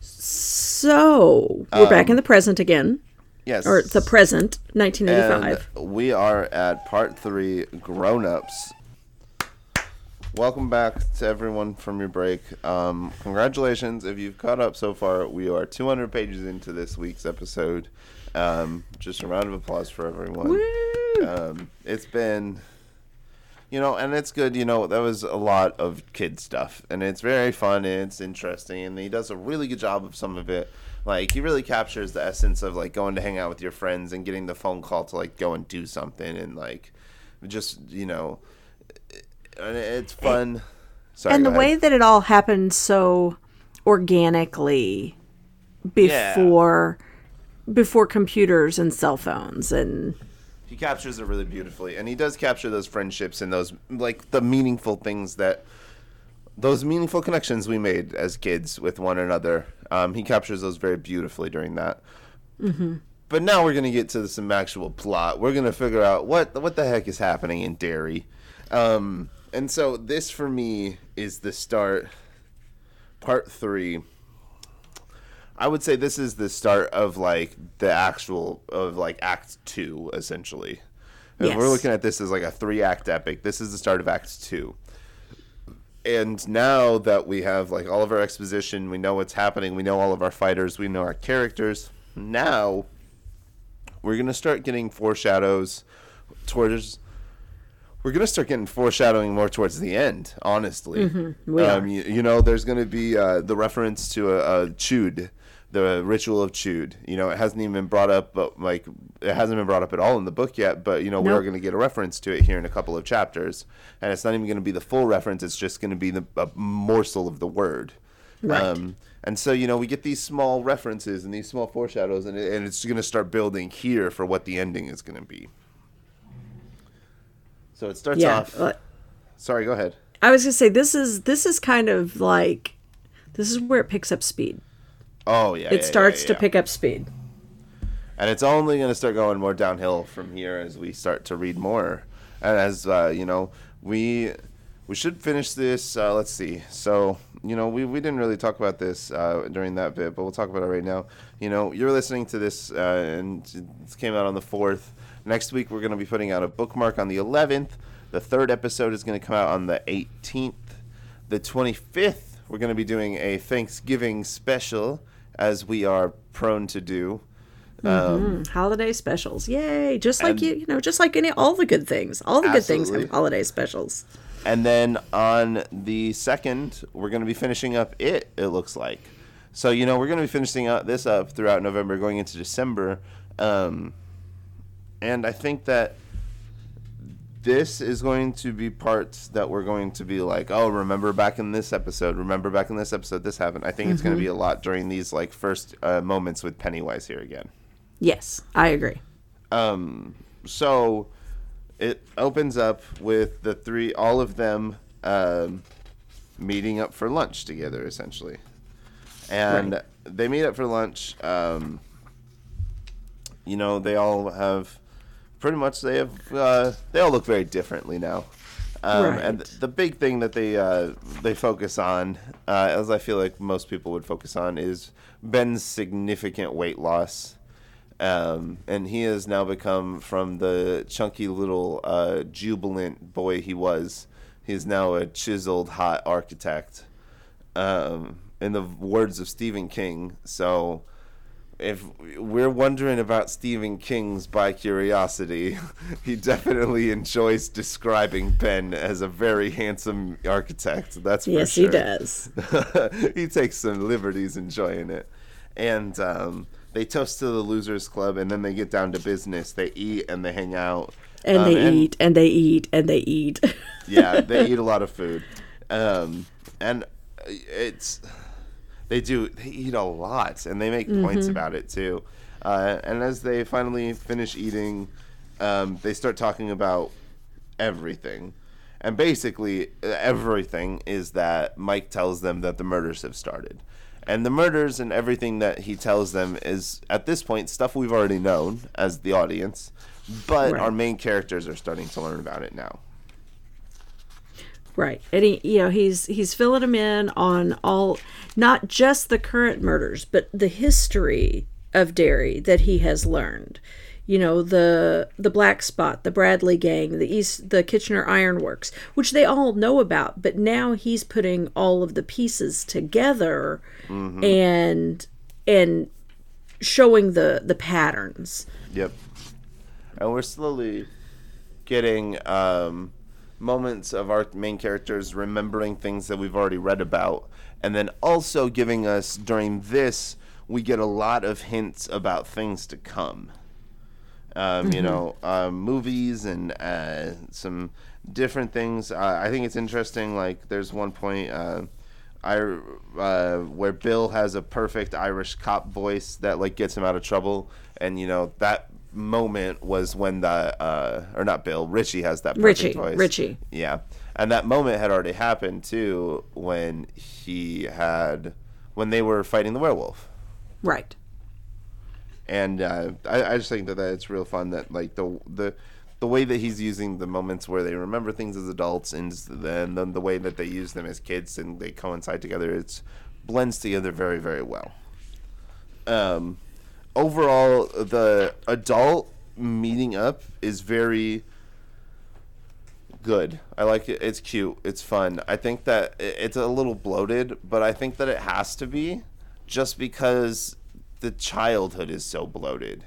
So we're back in Um, the present again. Yes. or the present, 1985. And we are at part three, grown ups. Welcome back to everyone from your break. Um, congratulations if you've caught up so far. We are 200 pages into this week's episode. Um, just a round of applause for everyone. Woo! Um, it's been, you know, and it's good. You know, that was a lot of kid stuff, and it's very fun and it's interesting, and he does a really good job of some of it. Like he really captures the essence of like going to hang out with your friends and getting the phone call to like go and do something, and like just you know, and it's fun. Sorry, and the ahead. way that it all happened so organically before before computers and cell phones and he captures it really beautifully and he does capture those friendships and those like the meaningful things that those meaningful connections we made as kids with one another. Um, he captures those very beautifully during that. Mm-hmm. but now we're gonna get to some actual plot. We're gonna figure out what what the heck is happening in Derry. Um, and so this for me is the start part three I would say this is the start of like the actual of like Act Two, essentially. If we're looking at this as like a three act epic, this is the start of Act Two. And now that we have like all of our exposition, we know what's happening, we know all of our fighters, we know our characters. Now we're gonna start getting foreshadows towards. We're gonna start getting foreshadowing more towards the end, honestly. we um, are. you, you know, there's gonna be uh, the reference to a, a chud, the ritual of chud. You know, it hasn't even been brought up, but like it hasn't been brought up at all in the book yet. But you know, we're gonna get a reference to it here in a couple of chapters, and it's not even gonna be the full reference. It's just gonna be the a morsel of the word. Right. Um, and so you know, we get these small references and these small foreshadows, and, it, and it's gonna start building here for what the ending is gonna be. So it starts yeah off. uh, Sorry, go ahead. i was gonna say this is this is kind of like this is where it picks up speed Oh yeah, it yeah, starts yeah, to yeah. pick up speed. And it's only going to start going more downhill from here as we start to read more. And as uh, you know we we should finish this uh, let's see. So you know we, we didn't really talk about this uh, during that bit but we'll talk about it right now. You know you're listening to this uh, and it came out on the 4th next week we're going to be putting out a bookmark on the 11th the third episode is going to come out on the 18th the 25th we're going to be doing a thanksgiving special as we are prone to do. Um, Mm, holiday specials. Yay. Just like you you know just like any all the good things. All the good things have holiday specials. And then on the second, we're going to be finishing up it. It looks like. So you know we're going to be finishing up this up throughout November, going into December, um, and I think that this is going to be parts that we're going to be like, oh, remember back in this episode, remember back in this episode, this happened. I think it's going to be a lot during these like first uh, moments with Pennywise here again. yes i agree Um, so it opens up with the three, all of them um, meeting up for lunch together, essentially. And Right. they meet up for lunch. Um, you know, they all have pretty much they have uh, they all look very differently now. Um, And the big thing that they uh, they focus on, uh, as I feel like most people would focus on, is Ben's significant weight loss. Um, and he has now become from the chunky little uh, jubilant boy he was. He is now a chiseled, hot architect. Um, in the words of Stephen King, so if we're wondering about Stephen King's by curiosity, he definitely enjoys describing Ben as a very handsome architect. That's for yes sure. he does he takes some liberties enjoying it. And um, they toast to the Losers Club, and then they get down to business. They eat and they hang out. and Um, they eat and they eat and they eat Yeah, they eat a lot of food. Um, and it's they do they eat a lot, and they make points about it too. Uh, and as they finally finish eating, um, they start talking about everything. And basically, everything is that Mike tells them that the murders have started. And the murders and everything that he tells them is, at this point, stuff we've already known as the audience. But Right. our main characters are starting to learn about it now. Right. And he you know, he's he's filling him in on all not just the current murders, but the history of Derry that he has learned. You know, the the Black Spot, the Bradley Gang, the East the Kitchener Ironworks, which they all know about, but now he's putting all of the pieces together and and showing the the patterns. Yep. And we're slowly getting um, moments of our main characters remembering things that we've already read about. And then also giving us, during this, we get a lot of hints about things to come. Um, You know, um, movies and uh, some different things. Uh, I think it's interesting. Like, there's one point. Uh, I uh, where Bill has a perfect Irish cop voice that like gets him out of trouble, and you know that moment was when the uh, or not Bill Richie has that Richie, voice. Richie. yeah, and that moment had already happened too when he had when they were fighting the werewolf, Right. and uh, I, I just think that, that it's real fun that like the the the way that he's using the moments where they remember things as adults and then the, the way that they use them as kids and they coincide together it's blends together very very well um overall the adult meeting up is very good. I like it. It's cute. It's fun. I think that it's a little bloated but i think that it has to be just because the childhood is so bloated.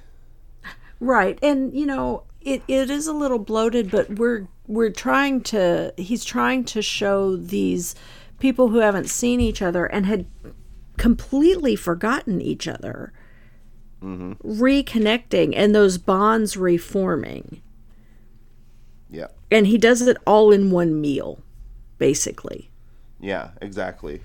Right. And you know, it, it is a little bloated, but we're we're trying to he's trying to show these people who haven't seen each other and had completely forgotten each other. Reconnecting and those bonds reforming. yeah And he does it all in one meal, basically. Yeah, exactly.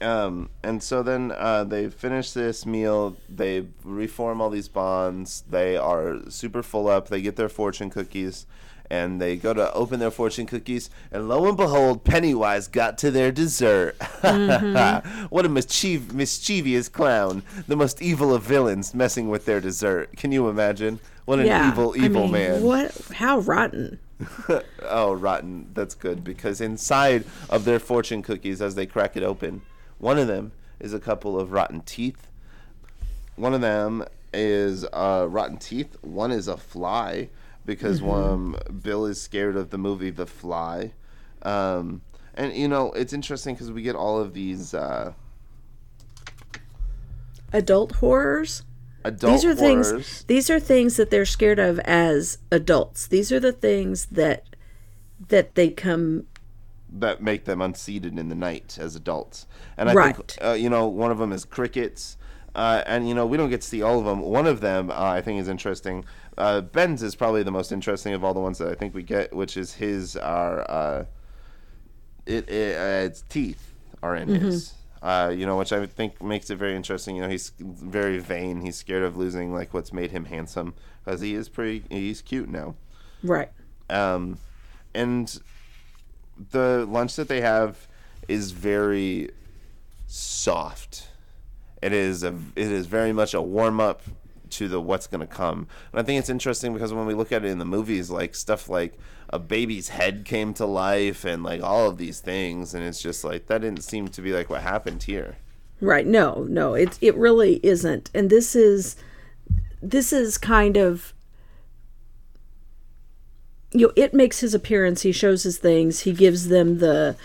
Um, and so then uh, they finish this meal. They reform all these bonds. They are super full up. They get their fortune cookies, and they go to open their fortune cookies. And lo and behold, Pennywise got to their dessert. what a mischiev- mischievous clown! The most evil of villains messing with their dessert. Can you imagine? What an yeah. evil, I evil mean, man! What how rotten. oh, rotten. That's good because inside of their fortune cookies, as they crack it open, one of them is a couple of rotten teeth. One of them is uh, rotten teeth. One is a fly because um, Bill is scared of the movie The Fly. Um, and you know it's interesting because we get all of these uh, Adult horrors? adult these are horrors. things these are things that they're scared of as adults these are the things that that they come that make them unseated in the night as adults. And I Right. think uh, you know one of them is crickets. Uh, and you know we don't get to see all of them. One of them uh, I think is interesting. Uh, Ben's is probably the most interesting of all the ones that I think we get, which is his are uh, it, it uh, its teeth are in his. Uh, you know, which I think makes it very interesting. You know, he's very vain. He's scared of losing like what's made him handsome because he is pretty. He's cute now right um, and the lunch that they have is very soft. It is a it is very much a warm up to the what's going to come. And I think it's interesting because when we look at it in the movies, like stuff like a baby's head came to life and like all of these things, and it's just like that didn't seem to be like what happened here. right. No no. It it really isn't. And this is this is kind of you know it makes his appearance. He shows his things. He gives them the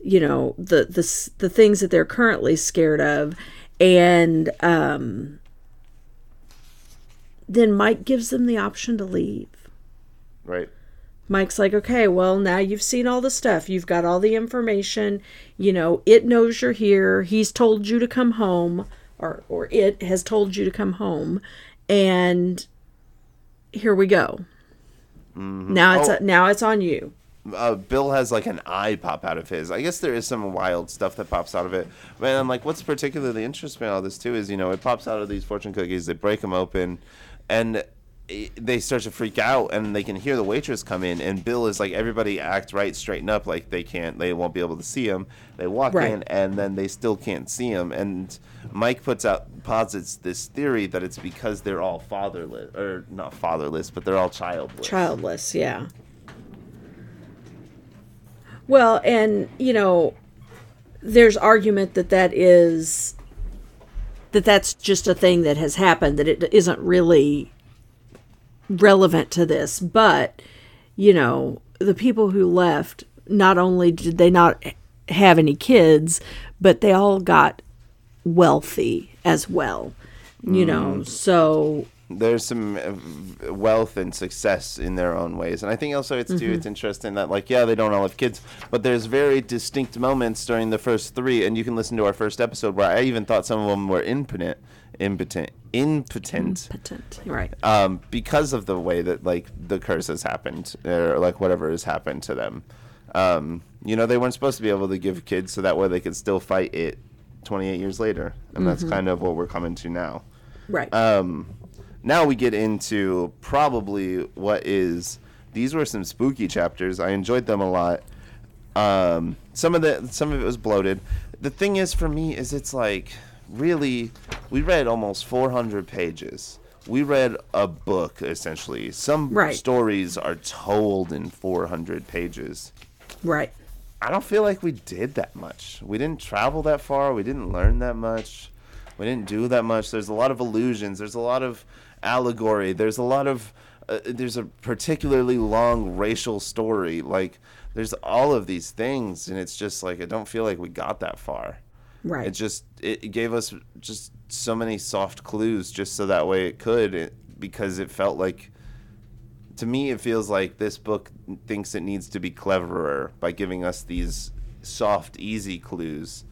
you know the the the things that they're currently scared of. And um then Mike gives them the option to leave Right. Mike's like, okay, well, now you've seen all the stuff. You've got all the information. You know, it knows you're here. He's told you to come home, or, or it has told you to come home. And here we go. Now it's Oh. now it's on you. uh, Bill has like an eye pop out of his. I guess there is some wild stuff that pops out of it. But I'm like, what's particularly interesting about all this too is you know it pops out of these fortune cookies. They break them open, and they start to freak out, and they can hear the waitress come in, and Bill is like, everybody act right, straighten up, like they can't, they won't be able to see him. They walk Right. in, and then they still can't see him, and Mike puts out posits this theory that it's because they're all fatherless, or not fatherless, but they're all childless. Childless, yeah. Well, and you know, there's argument that that is that that's just a thing that has happened that it isn't really relevant to this. But you know the people who left not only did they not have any kids but they all got wealthy as well you know. Mm. So there's some uh, wealth and success in their own ways and i think also it's Mm-hmm. it's interesting that like yeah they don't all have kids but there's very distinct moments during the first three and you can listen to our first episode where i even thought some of them were impotent impotent impotent potent right um, because of the way that like the curse has happened or like whatever has happened to them. Um, you know, they weren't supposed to be able to give kids so that way they could still fight it 28 years later, and that's kind of what we're coming to now. right Um, now we get into probably what is these were some spooky chapters. I enjoyed them a lot. Um, some of the some of it was bloated. The thing is for me is it's like really we read almost 400 pages. We read a book essentially. Some Right. stories are told in 400 pages. right I don't feel like we did that much. We didn't travel that far. We didn't learn that much. We didn't do that much. There's a lot of illusions. There's a lot of allegory. There's a lot of. Uh, there's a particularly long racial story. Like, there's all of these things, and it's just like, I don't feel like we got that far. right It just it gave us just so many soft clues, just so that way it could, it, because it felt like. To me, it feels like this book thinks it needs to be cleverer by giving us these soft, easy clues,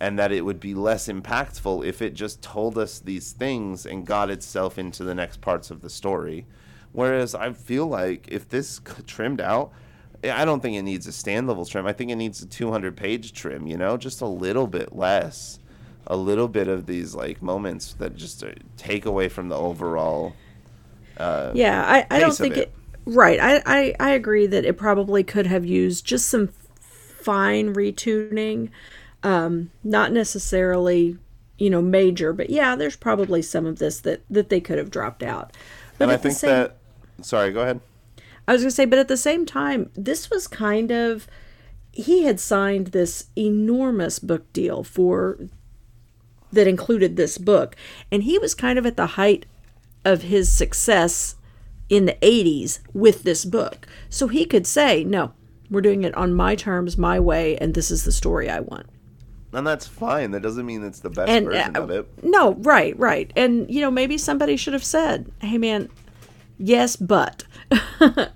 and that it would be less impactful if it just told us these things and got itself into the next parts of the story. Whereas I feel like if this trimmed out, I don't think it needs a stand level trim. I think it needs a 200 page trim, you know, just a little bit less. A little bit of these like moments that just uh, take away from the overall. Uh, Yeah, I, I don't think it. it. Right, I, I I agree that it probably could have used just some fine retuning, um, not necessarily you know major, but yeah, there's probably some of this that that they could have dropped out. But and I think same- that. Sorry, go ahead. I was gonna say, but at the same time, this was kind of he had signed this enormous book deal for that included this book, and he was kind of at the height of his success in the 80s with this book. So he could say, "No, we're doing it on my terms, my way, and this is the story I want." And that's fine. That doesn't mean it's the best And version uh, of it. no, right, right. And you know, maybe somebody should have said, "Hey man, yes, but."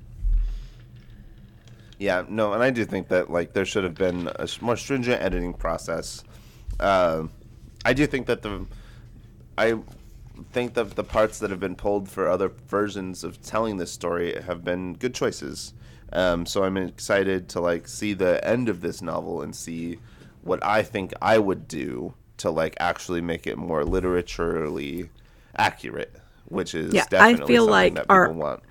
Yeah, no, and I do think that like there should have been a more stringent editing process. Uh, I do think that the, I think that the parts that have been pulled for other versions of telling this story have been good choices. Um, so I'm excited to like see the end of this novel and see what I think I would do to like actually make it more literaturally accurate, which is Yeah, I definitely feel something like that people our- want.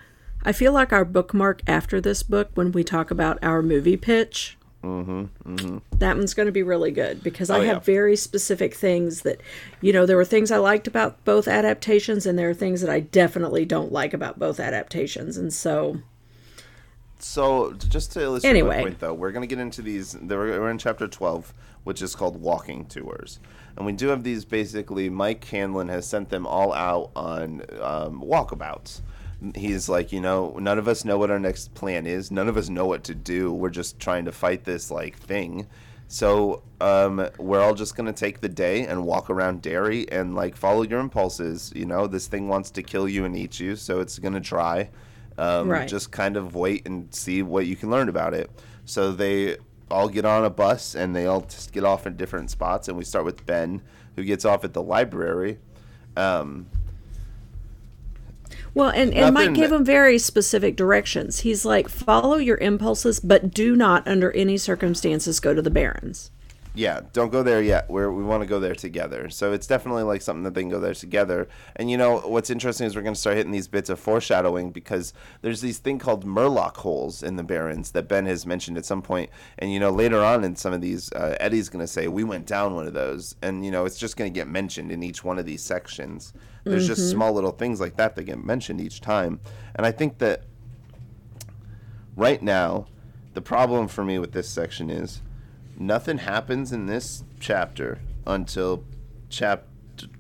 I feel like our bookmark after this book, when we talk about our movie pitch, that one's going to be really good because I Mm-hmm, Oh, have yeah. very specific things that, you know, there were things I liked about both adaptations, and there are things that I definitely don't like about both adaptations. And so, So, just to illustrate Anyway. my point, though, we're going to get into these. We're we're in chapter 12, which is called Walking Tours. And we do have these basically, Mike Hanlon has sent them all out on um, walkabouts. He's like, you know, none of us know what our next plan is. None of us know what to do. We're just trying to fight this, like, thing. So, um, we're all just going to take the day and walk around Derry and, like, follow your impulses. You know, this thing wants to kill you and eat you, so it's going to try. Um, Right. Just kind of wait and see what you can learn about it. So they all get on a bus and they all just get off in different spots. And we start with Ben, who gets off at the library. Um, well, and, and Mike gave him very specific directions. He's like, follow your impulses, but do not, under any circumstances, go to the Barrens. Yeah, don't go there yet. We're, we want to go there together. So it's definitely like something that they can go there together. And you know, what's interesting is we're going to start hitting these bits of foreshadowing because there's these thing called Morlock holes in the Barrens that Ben has mentioned at some point. And you know, later on in some of these, uh, Eddie's going to say, we went down one of those. And you know, it's just going to get mentioned in each one of these sections. There's just small little things like that that get mentioned each time. And I think that right now, the problem for me with this section is nothing happens in this chapter until chap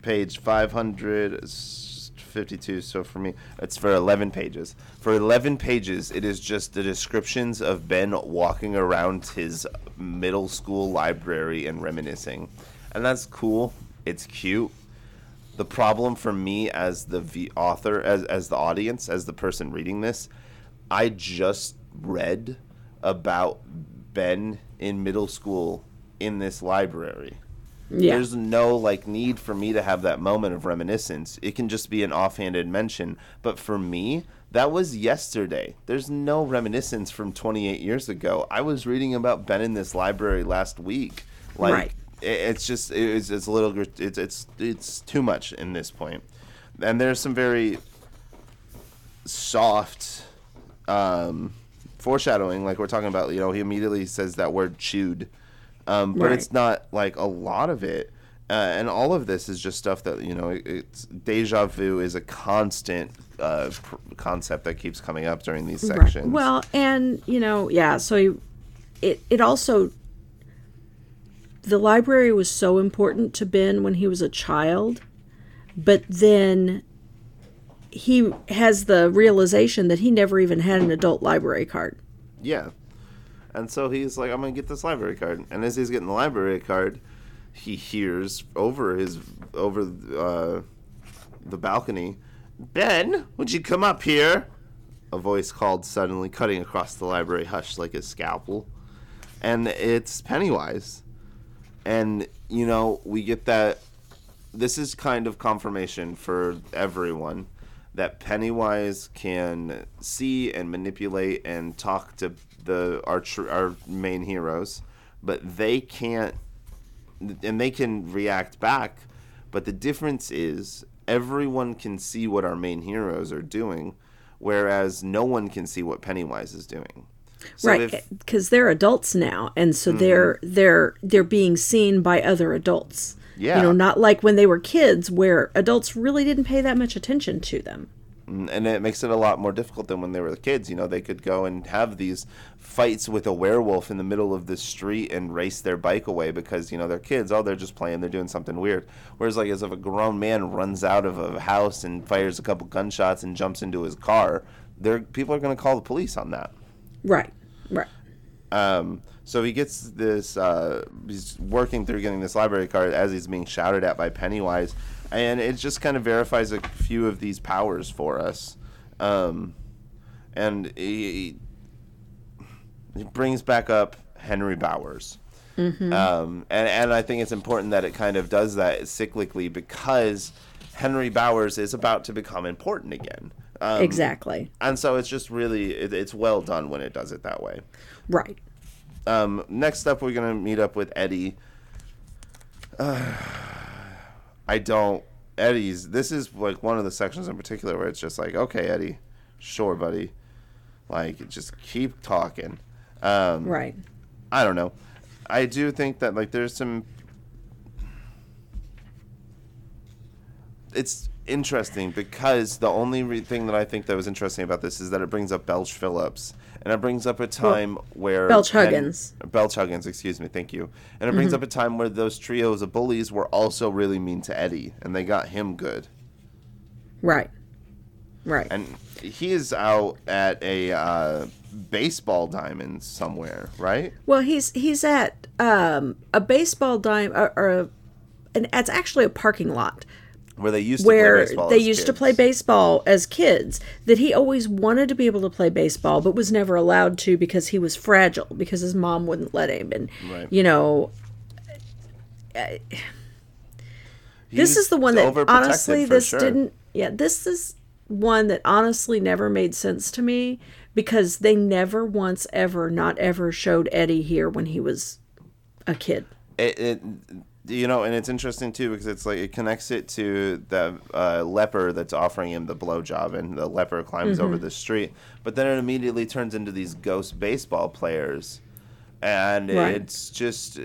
page 552. Uh, so for me, it's for 11 pages. For 11 pages, it is just the descriptions of Ben walking around his middle school library and reminiscing. And that's cool. It's cute. The problem for me as the v- author, as, as the audience, as the person reading this, I just read about Ben in middle school in this library. Yeah. There's no like need for me to have that moment of reminiscence. It can just be an offhanded mention. But for me, that was yesterday. There's no reminiscence from 28 years ago. I was reading about Ben in this library last week. Like Right. it, it's just it's it's a little it's it's it's too much in this point. And there's some very soft um foreshadowing like we're talking about, you know, he immediately says that word chud um, but Right. it's not like a lot of it. Uh, and all of this is just stuff that you know. It, it's deja vu is a constant uh, pr- concept that keeps coming up during these sections. Right. Well, and you know, yeah. So he, it it also the library was so important to Ben when he was a child, but then he has the realization that he never even had an adult library card. yeah. And so he's like, "I'm gonna get this library card." And as he's getting the library card, he hears over his over uh, the balcony, "Ben, would you come up here?" A voice called suddenly, cutting across the library hush like a scalpel. And it's Pennywise. And, you know, we get that. This is kind of confirmation for everyone that Pennywise can see and manipulate and talk to the our, tr- our main heroes, but they can't and they can react back. But the difference is everyone can see what our main heroes are doing, whereas no one can see what Pennywise is doing. So right, Mm-hmm. because they're adults now, and so they're they're they're being seen by other adults. Yeah. You know, not like when they were kids where adults really didn't pay that much attention to them. and it makes it a lot more difficult than when they were kids. You know, they could go and have these fights with a werewolf in the middle of the street and race their bike away because you know they're kids. Oh, they're just playing. They're doing something weird. Whereas, like, as if a grown man runs out of a house and fires a couple gunshots and jumps into his car, there people are going to call the police on that. Right. Right. Um, so he gets this. Uh, he's working through getting this library card as he's being shouted at by Pennywise, and it just kind of verifies a few of these powers for us. Um, and he, he brings back up Henry Bowers. Um, and, and I think it's important that it kind of does that cyclically because Henry Bowers is about to become important again. Um, exactly. And so it's just really, it, it's well done when it does it that way. Right. Um, next up, we're gonna meet up with Eddie. I don't. Eddie's. This is like one of the sections in particular where it's just like, okay, Eddie, sure, buddy. Like, just keep talking. Um, Right. I don't know. I do think that like there's some. It's interesting because the only re- thing that I think that was interesting about this is that it brings up Belch Phillips, and it brings up a time where Belch Huggins. Belch Huggins, excuse me, thank you. And it brings up a time where those trios of bullies were also really mean to Eddie, and they got him good. Right. Right. And he is out at a uh, baseball diamond somewhere, right? well, he's he's at um, a baseball dime or, or a, and it's actually a parking lot Where they used to play where baseball. they as used to kids. play baseball as kids that he always wanted to be able to play baseball but was never allowed to because he was fragile because his mom wouldn't let him and Right. you know this is the one that honestly this sure. didn't yeah this is one that honestly never made sense to me because they never once ever not ever showed eddie here when he was a kid it, it you know and it's interesting too because it's like it connects it to the uh, leper that's offering him the blowjob and the leper climbs over the street. But then it immediately turns into these ghost baseball players. And Right. it's just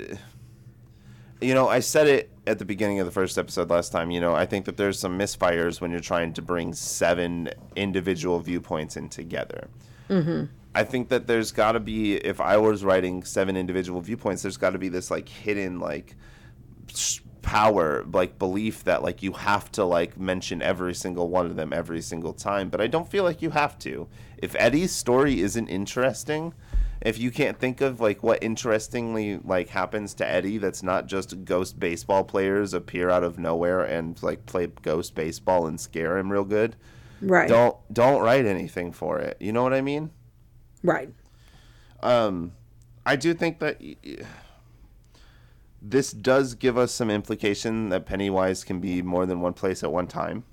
you know i said it at the beginning of the first episode last time you know i think that there's some misfires when you're trying to bring seven individual viewpoints in together. I think that there's got to be if I was writing seven individual viewpoints, there's got to be this like hidden like power like belief that like you have to like mention every single one of them every single time but i don't feel like you have to if eddie's story isn't interesting if you can't think of like what interestingly like happens to eddie that's not just ghost baseball players appear out of nowhere and like play ghost baseball and scare him real good Right. don't don't write anything for it you know what i mean Right. um, I do think that this does give us some implication that Pennywise can be more than one place at one time.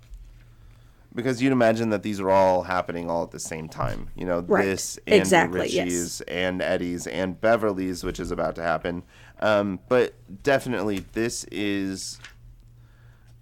Because you'd imagine that these are all happening all at the same time. You know, Right. this and Exactly, yes. Richie's and Eddie's and Beverly's, which is about to happen. Um, but definitely, this is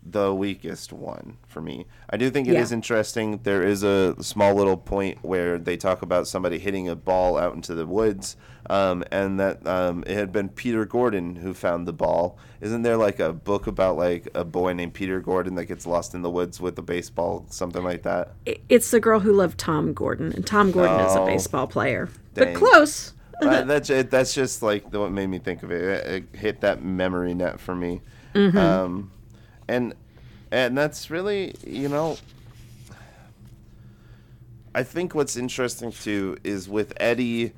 the weakest one for me. I do think it is Yeah. interesting. There is a small little point where they talk about somebody hitting a ball out into the woods, um, and that um, it had been Peter Gordon who found the ball. Isn't there like a book about like a boy named Peter Gordon that gets lost in the woods with a baseball, something like that? It's the girl who loved Tom Gordon, and Tom Gordon is a Oh. baseball player. Dang. But close. uh, that's it, that's just like the, what made me think of it. it. It hit that memory net for me, um, and and that's really you know. I think what's interesting too is with Eddie,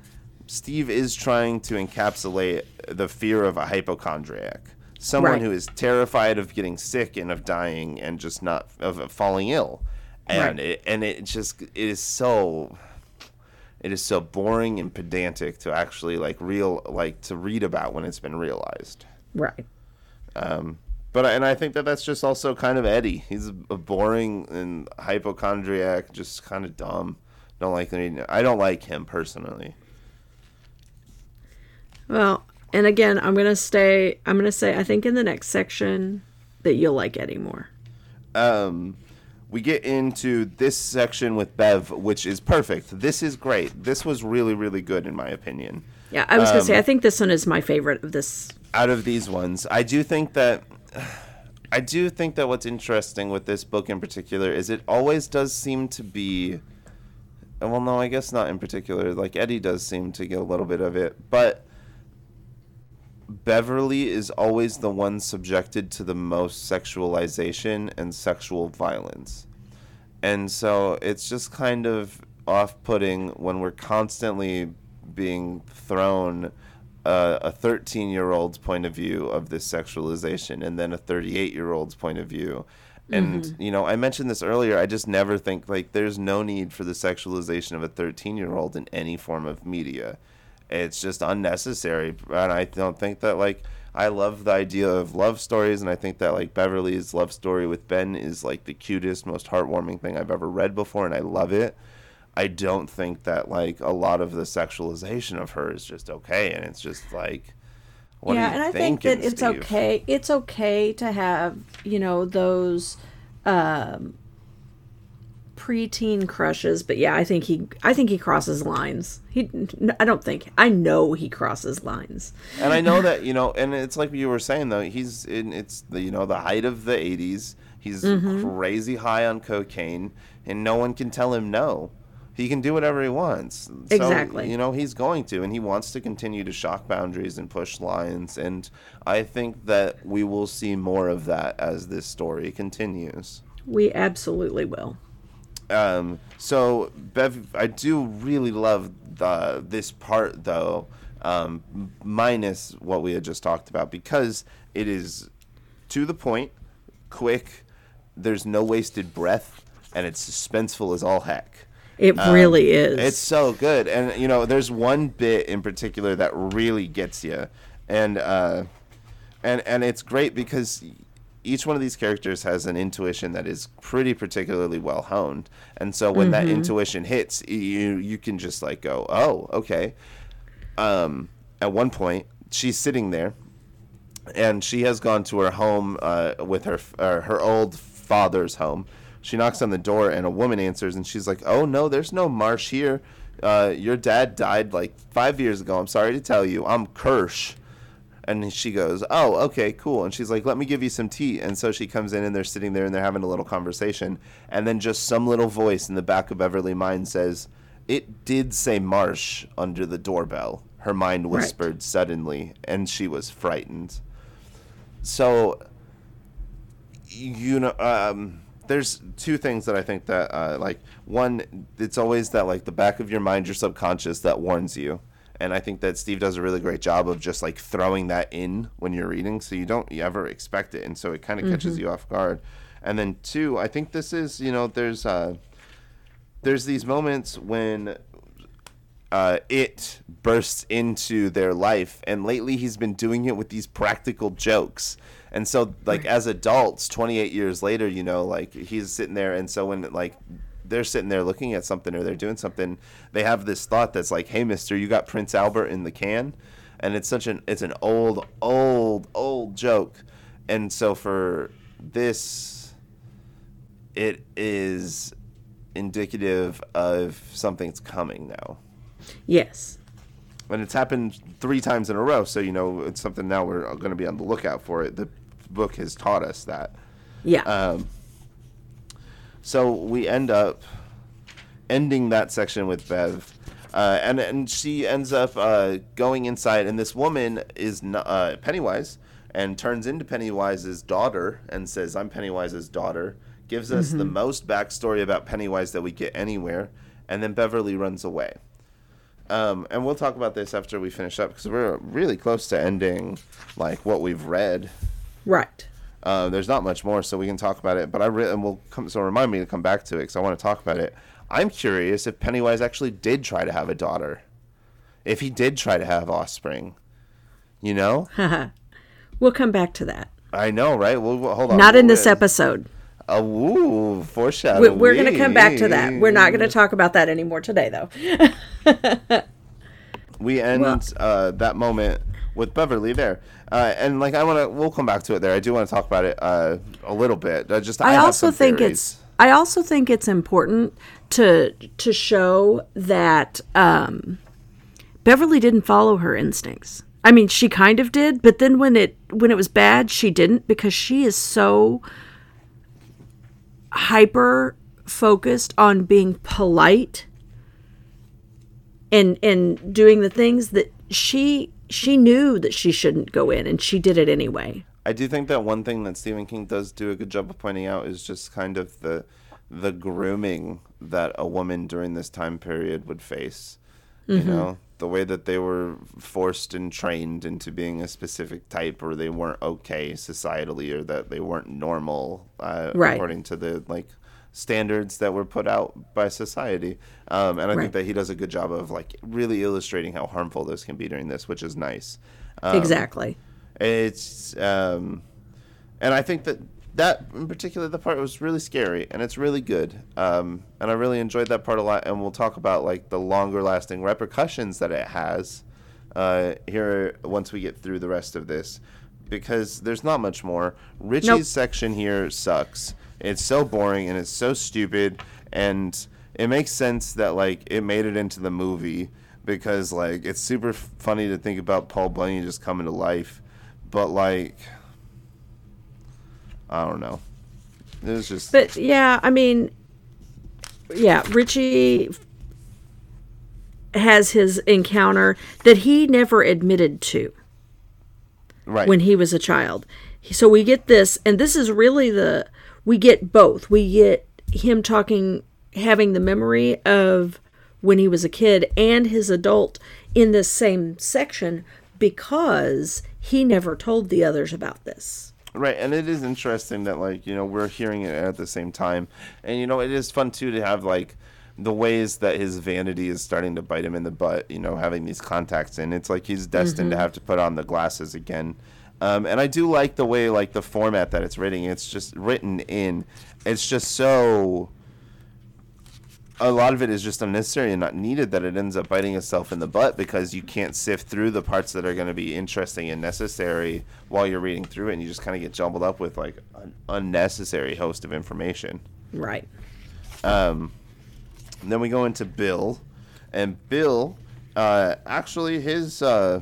Steve is trying to encapsulate the fear of a hypochondriac, someone Right. who is terrified of getting sick and of dying and just not of falling ill, and Right. it, and it just it is so it is so boring and pedantic to actually like real like to read about when it's been realized. Right. Um, But and I think that that's just also kind of Eddie. He's a boring and hypochondriac, just kind of dumb. Don't like. I don't like him personally. Well, and again, I'm gonna stay. I'm gonna say I think in the next section that you'll like Eddie more. Um, we get into this section with Bev, which is perfect. This is great. This was really really good in my opinion. Yeah, I was gonna Um, say I think this one is my favorite of this. out of these ones, I do think that I do think that what's interesting with this book in particular is it always does seem to be well no, I guess not in particular. Like Eddie does seem to get a little bit of it, but Beverly is always the one subjected to the most sexualization and sexual violence. And so it's just kind of off putting when we're constantly being thrown uh, a 13 year old's point of view of this sexualization and then a 38 year old's point of view. And, mm-hmm. you know, I mentioned this earlier. I just never think, like, there's no need for the sexualization of a 13 year old in any form of media. It's just unnecessary. And I don't think that, like, I love the idea of love stories. And I think that, like, Beverly's love story with Ben is, like, the cutest, most heartwarming thing I've ever read before. And I love it. I don't think that, like, a lot of the sexualization of her is just okay. And it's just, like, what yeah, and I think that it's Steve? okay. It's okay to have you know those um, preteen crushes, but yeah, I think he I think he crosses lines. He I don't think I know he crosses lines. and I know that you know, and it's like you were saying though. He's in it's the you know the height of the '80s. He's Mm-hmm. crazy high on cocaine, and no one can tell him no. He can do whatever he wants. So, Exactly. You know he's going to, and he wants to continue to shock boundaries and push lines. And I think that we will see more of that as this story continues. We absolutely will. Um, so Bev, I do really love the this part though, um, minus what we had just talked about because it is to the point, quick. There's no wasted breath, and it's suspenseful as all heck. It really is. It's so good, and you know, there's one bit in particular that really gets you, and uh, and and it's great because each one of these characters has an intuition that is pretty particularly well honed, and so when that intuition hits, you you can just like go, oh, okay. Um, at one point, she's sitting there, and she has gone to her home uh, with her uh, her old father's home. She knocks on the door, and a woman answers, and she's like, "Oh no, there's no Marsh here. Uh, your dad died like five years ago. I'm sorry to tell you. I'm Kersh." And she goes, "Oh, okay, cool." And she's like, "Let me give you some tea." And so she comes in, and they're sitting there, and they're having a little conversation. And then just some little voice in the back of Beverly Mind says, "It did say Marsh under the doorbell." Her mind whispered suddenly, and she was frightened. So you know, um, there's two things that I think that uh, like one, it's always that like the back of your mind, your subconscious that warns you. And I think that Steve does a really great job of just like throwing that in when you're reading, so you don't ever expect it, and so it kind of catches you off guard. And then two, I think this is you know there's uh, there's these moments when uh, it bursts into their life, and lately he's been doing it with these practical jokes. And so, like as adults, 28 years later, you know, like he's sitting there, and so when like they're sitting there looking at something or they're doing something, they have this thought that's like, "Hey, Mister, you got Prince Albert in the can," and it's such an it's an old, old, old joke. And so for this, it is indicative of something's coming now. Yes. And it's happened three times in a row, so you know it's something now we're going to be on the lookout for it. The book has taught us that. Yeah. Um, so we end up ending that section with Bev, uh, and and she ends up uh, going inside, and this woman is uh, Pennywise, and turns into Pennywise's daughter, and says, "I'm Pennywise's daughter." Gives us the most backstory about Pennywise that we get anywhere, and then Beverly runs away. Um, and we'll talk about this after we finish up because we're really close to ending, like what we've read. Right. Uh, there's not much more, so we can talk about it. But I re- and we'll come. So remind me to come back to it because I want to talk about it. I'm curious if Pennywise actually did try to have a daughter, if he did try to have offspring. You know, We'll come back to that. I know, right? Well, well, hold on. Not in this episode. Uh, ooh, foreshadowing. We're going to come back to that. We're not going to talk about that anymore today, though. we end Well- uh, that moment with Beverly there, uh, and like I want to, we'll come back to it there. I do want to talk about it uh, a little bit. I just I, I also think theories. it's I also think it's important to to show that um, Beverly didn't follow her instincts. I mean, she kind of did, but then when it when it was bad, she didn't because she is so hyper focused on being polite and and doing the things that she she knew that she shouldn't go in and she did it anyway. I do think that one thing that Stephen King does do a good job of pointing out is just kind of the the grooming that a woman during this time period would face. Mm-hmm. You know, the way that they were forced and trained into being a specific type, or they weren't okay societally, or that they weren't normal uh, Right. according to the like standards that were put out by society. Um, and I Right. think that he does a good job of like really illustrating how harmful those can be during this, which is nice. Um, exactly. it's um, and I think that that in particular the part was really scary and it's really good. Um, and I really enjoyed that part a lot. And we'll talk about like the longer lasting repercussions that it has uh, here once we get through the rest of this, because there's not much more. Richie's Nope. section here sucks. It's so boring and it's so stupid and it makes sense that like it made it into the movie because like it's super funny to think about Paul Bunyan just coming to life, but like I don't know. It was just But yeah, I mean, yeah, Richie has his encounter that he never admitted to right. when he was a child. So we get this, and this is really the we get both. We get him talking, having the memory of when he was a kid and his adult in this same section because he never told the others about this. Right, and it is interesting that like you know we're hearing it at the same time, and you know it is fun too to have like the ways that his vanity is starting to bite him in the butt. You know, having these contacts in, it's like he's destined to mm-hmm. have to put on the glasses again. Um, and I do like the way like the format that it's written. It's just written in. It's just so. A lot of it is just unnecessary and not needed that it ends up biting itself in the butt because you can't sift through the parts that are going to be interesting and necessary while you're reading through it, and you just kind of get jumbled up with like an unnecessary host of information. Right. Um, then we go into Bill, and Bill, uh, actually, his uh,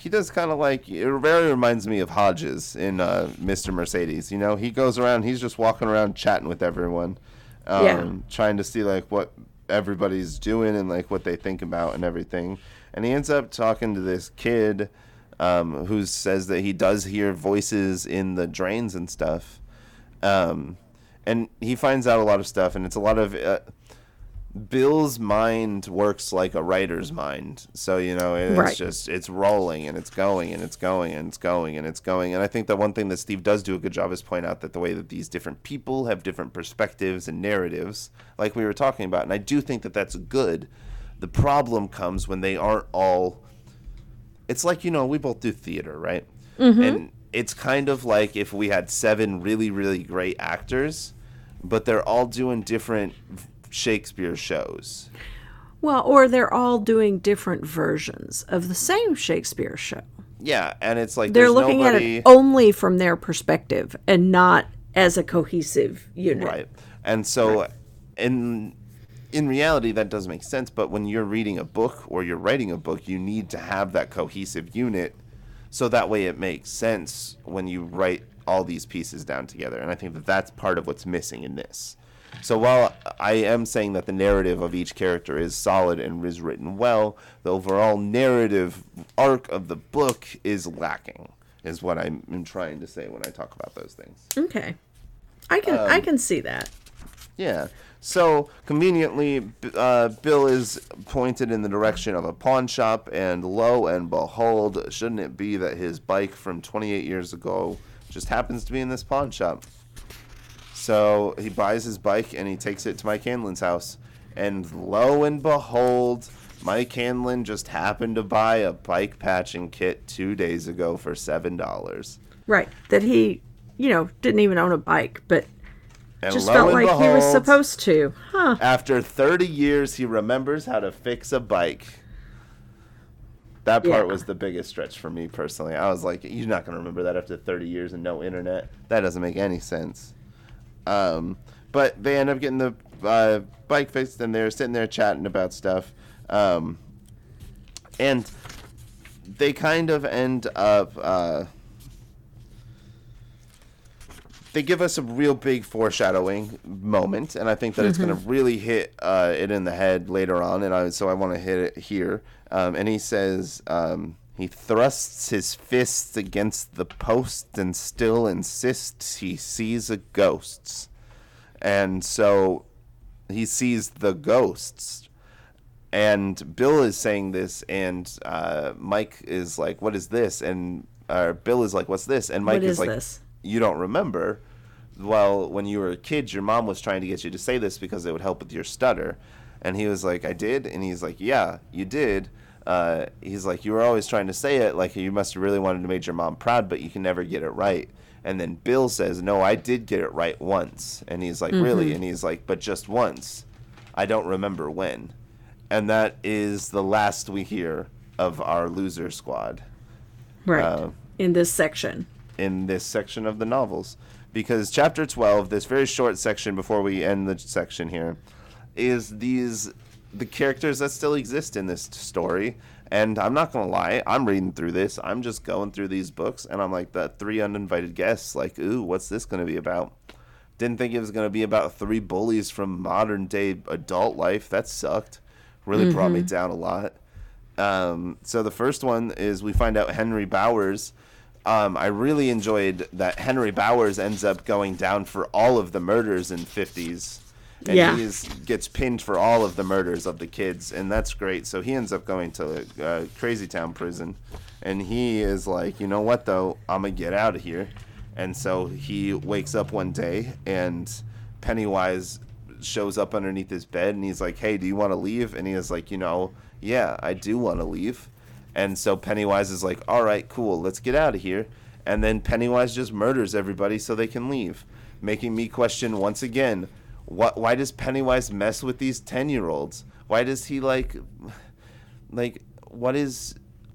he does kind of like it very reminds me of Hodges in uh, Mr. Mercedes. You know, he goes around, he's just walking around chatting with everyone, um, Yeah. trying to see like what everybody's doing and like what they think about and everything. And he ends up talking to this kid um, who says that he does hear voices in the drains and stuff. Um, and he finds out a lot of stuff, and it's a lot of. Uh, Bill's mind works like a writer's mind. So, you know, it's Right. just, it's rolling and it's going and it's going and it's going and it's going. And I think that one thing that Steve does do a good job is point out that the way that these different people have different perspectives and narratives, like we were talking about. And I do think that that's good. The problem comes when they aren't all. It's like, you know, we both do theater, right? Mm-hmm. And it's kind of like if we had seven really, really great actors, but they're all doing different Shakespeare shows. Well, or they're all doing different versions of the same Shakespeare show. Yeah, and it's like They're looking nobody, at it only from their perspective and not as a cohesive unit. right, and so in in reality that does make sense. But when you're reading a book or you're writing a book, you need to have that cohesive unit, so that way it makes sense when you write all these pieces down together. And I think that that's part of what's missing in this. So while I am saying that the narrative of each character is solid and is written well, the overall narrative arc of the book is lacking. Is what I'm trying to say when I talk about those things. Okay. I can Um, I can see that. Yeah. So conveniently, uh, Bill is pointed in the direction of a pawn shop, and lo and behold, shouldn't it be that his bike from 28 years ago just happens to be in this pawn shop? So he buys his bike and he takes it to Mike Hanlon's house, and lo and behold, Mike Hanlon just happened to buy a bike patching kit two days ago for seven dollars. Right. That he, you know, didn't even own a bike, but And just lo felt and like he was supposed to. Huh. After 30 years, he remembers how to fix a bike. That part Yeah. was the biggest stretch for me personally. I was like, you're not going to remember that after 30 years and no internet. That doesn't make any sense. Um, but they end up getting the uh, bike fixed and they're sitting there chatting about stuff. Um, and they kind of end up. Uh, they give us a real big foreshadowing moment, and I think that it's going to really hit uh, it in the head later on, and I, so I want to hit it here. Um, and he says um, he thrusts his fists against the post and still insists he sees a ghosts, and so he sees the ghosts. And Bill is saying this, and uh, Mike is like, "What is this?" And uh, Bill is like, "What's this?" And Mike is is like, this? you don't remember. Well, when you were a kid, your mom was trying to get you to say this because it would help with your stutter. And he was like, I did. And he's like, Yeah, you did. Uh, he's like, You were always trying to say it. Like, you must have really wanted to make your mom proud, but you can never get it right. And then Bill says, No, I did get it right once. And he's like, Really? And he's like, But just once. I don't remember when. And that is the last we hear of our loser squad Right. uh, in this section. in this section of the novels because chapter 12 this very short section before we end the section here is these the characters that still exist in this story. And i'm not gonna lie i'm reading through this i'm just going through these books and i'm like the three uninvited guests like ooh what's this gonna be about? Didn't think it was gonna be about three bullies from modern day adult life. That sucked. Really brought me down a lot. Um, so the first one is we find out Henry Bowers. Um, I really enjoyed that Henry Bowers ends up going down for all of the murders in 50s. And Yeah. he is, gets pinned for all of the murders of the kids, and that's great. So he ends up going to uh, Crazy Town prison, and he is like, you know what though, I'm gonna get out of here. And so he wakes up one day, and Pennywise shows up underneath his bed and he's like, "Hey, do you want to leave?" And he is like, "You know, yeah, I do want to leave." And so Pennywise is like, "All right, cool, let's get out of here." And then Pennywise just murders everybody so they can leave, making me question once again, what why does Pennywise mess with these 10-year-olds? Why does he like like what is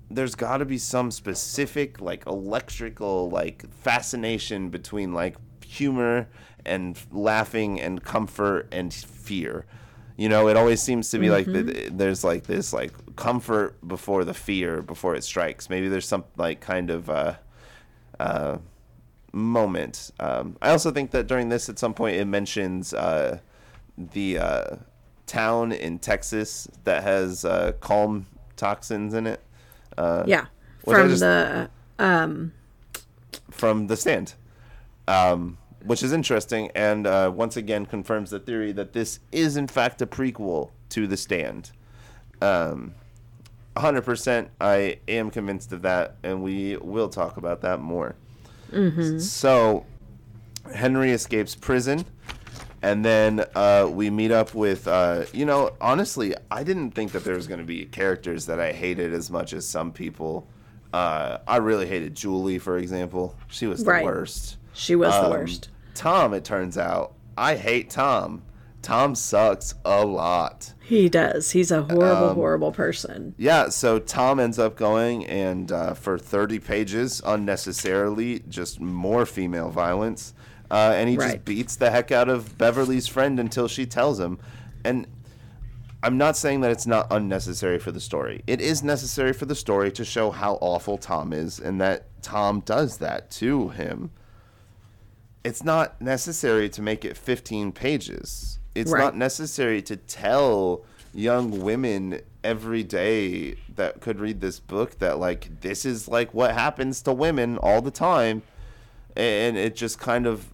there's got to be some specific like electrical like fascination between like humor and laughing and comfort and fear. You know it always seems to be like the, there's like this like comfort before the fear before it strikes. Maybe there's some like kind of uh uh moment um i also think that during this at some point it mentions uh the uh town in texas that has uh calm toxins in it uh Yeah. From just- the from the stand. Um, which is interesting, and uh, once again confirms the theory that this is in fact a prequel to The Stand. Um, 100%, I am convinced of that, and we will talk about that more. So, Henry escapes prison, and then uh, we meet up with, uh, you know, honestly, I didn't think that there was going to be characters that I hated as much as some people. Uh, I really hated Julie, for example. She was the Right. worst. She was the Um, worst. Tom, it turns out, I hate Tom. Tom sucks a lot. He does. He's a horrible, um, horrible person. Yeah, so Tom ends up going and uh, for 30 pages, unnecessarily, just more female violence. Uh, and he Right. just beats the heck out of Beverly's friend until she tells him. And I'm not saying that it's not unnecessary for the story. It is necessary for the story to show how awful Tom is and that Tom does that to him. It's not necessary to make it 15 pages. It's Right. not necessary to tell young women every day that could read this book that like this is like what happens to women all the time. And it just kind of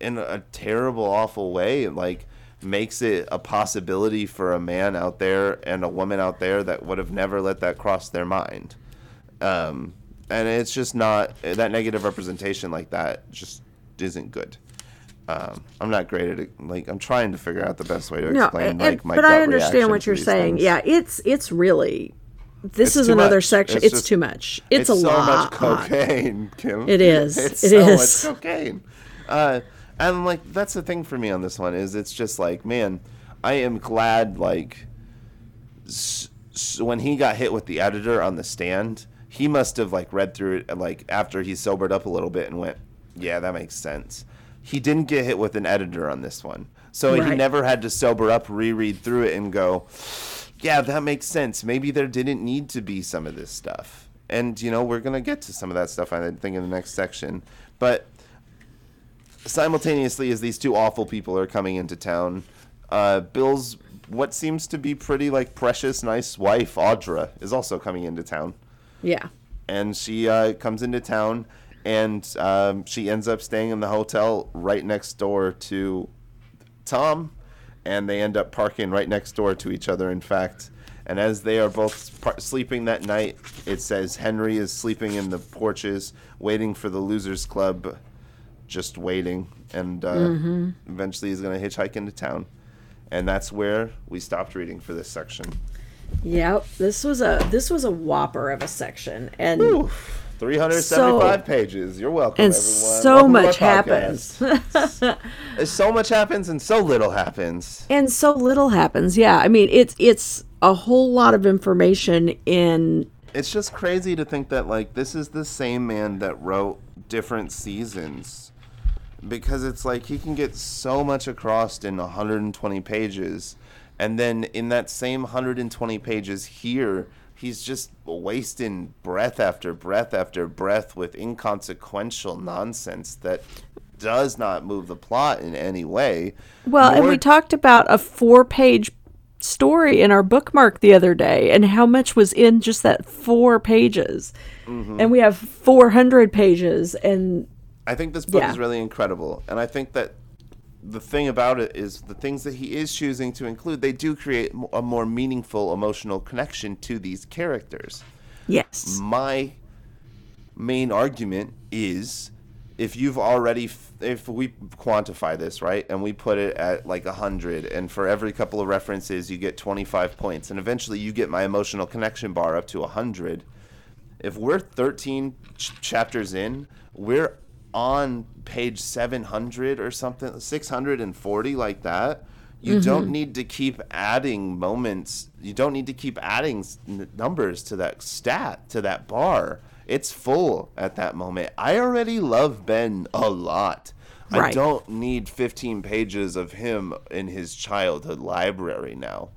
in a terrible awful way like makes it a possibility for a man out there and a woman out there that would have never let that cross their mind. Um, and it's just not that negative representation like that just isn't good um, i'm not great at it like i'm trying to figure out the best way to No, explain and- like my but I understand what you're saying. things. Yeah, it's it's really this It's is another much. section. It's It's, just- too much. It's, a so lot. So much cocaine, Kim. It is. It's It so is. much cocaine. Uh, and like that's the thing for me on this one is it's just like man, I am glad like s- s- when he got hit with the editor on the stand, he must have like read through it like after he sobered up a little bit and went, yeah, that makes sense. He didn't get hit with an editor on this one, so he never had to sober up, reread through it, and go, yeah, that makes sense. Maybe there didn't need to be some of this stuff. And, you know, we're going to get to some of that stuff, I think, in the next section. But simultaneously, as these two awful people are coming into town, uh, Bill's what seems to be pretty, like, precious, nice wife, Audra, is also coming into town Yeah. and she uh, comes into town and um, she ends up staying in the hotel right next door to Tom, and they end up parking right next door to each other. In fact, and as they are both par- sleeping that night, it says Henry is sleeping in the porches, waiting for the losers club, just waiting, and uh, eventually he's going to hitchhike into town. And that's where we stopped reading for this section. Yep. This was a this was a whopper of a section, and 375 pages. You're welcome, and everyone. so Welcome much happens. So much happens and so little happens. and so little happens. Yeah. I mean, it's it's a whole lot of information in It's just crazy to think that like this is the same man that wrote different seasons. Because it's like he can get so much across in 120 pages and then in that same 120 pages here he's just wasting breath after breath after breath with inconsequential nonsense that does not move the plot in any way. Well, and we talked about a four page story in our bookmark the other day and how much was in just that four pages. Mm-hmm. And we have 400 pages and I think this book Yeah. is really incredible, and I think that the thing about it is the things that he is choosing to include. They do create a more meaningful emotional connection to these characters. yes. My main argument is if you've already if we quantify this right and we put it at like 100 and for every couple of references you get 25 points and eventually you get my emotional connection bar up to 100 if we're 13 ch- chapters in, we're on page 700 or something, 640 like that. You mm-hmm. don't need to keep adding moments. You don't need to keep adding numbers to that stat, to that bar. It's full at that moment. I already love Ben a lot. I don't need 15 pages of him in his childhood library now.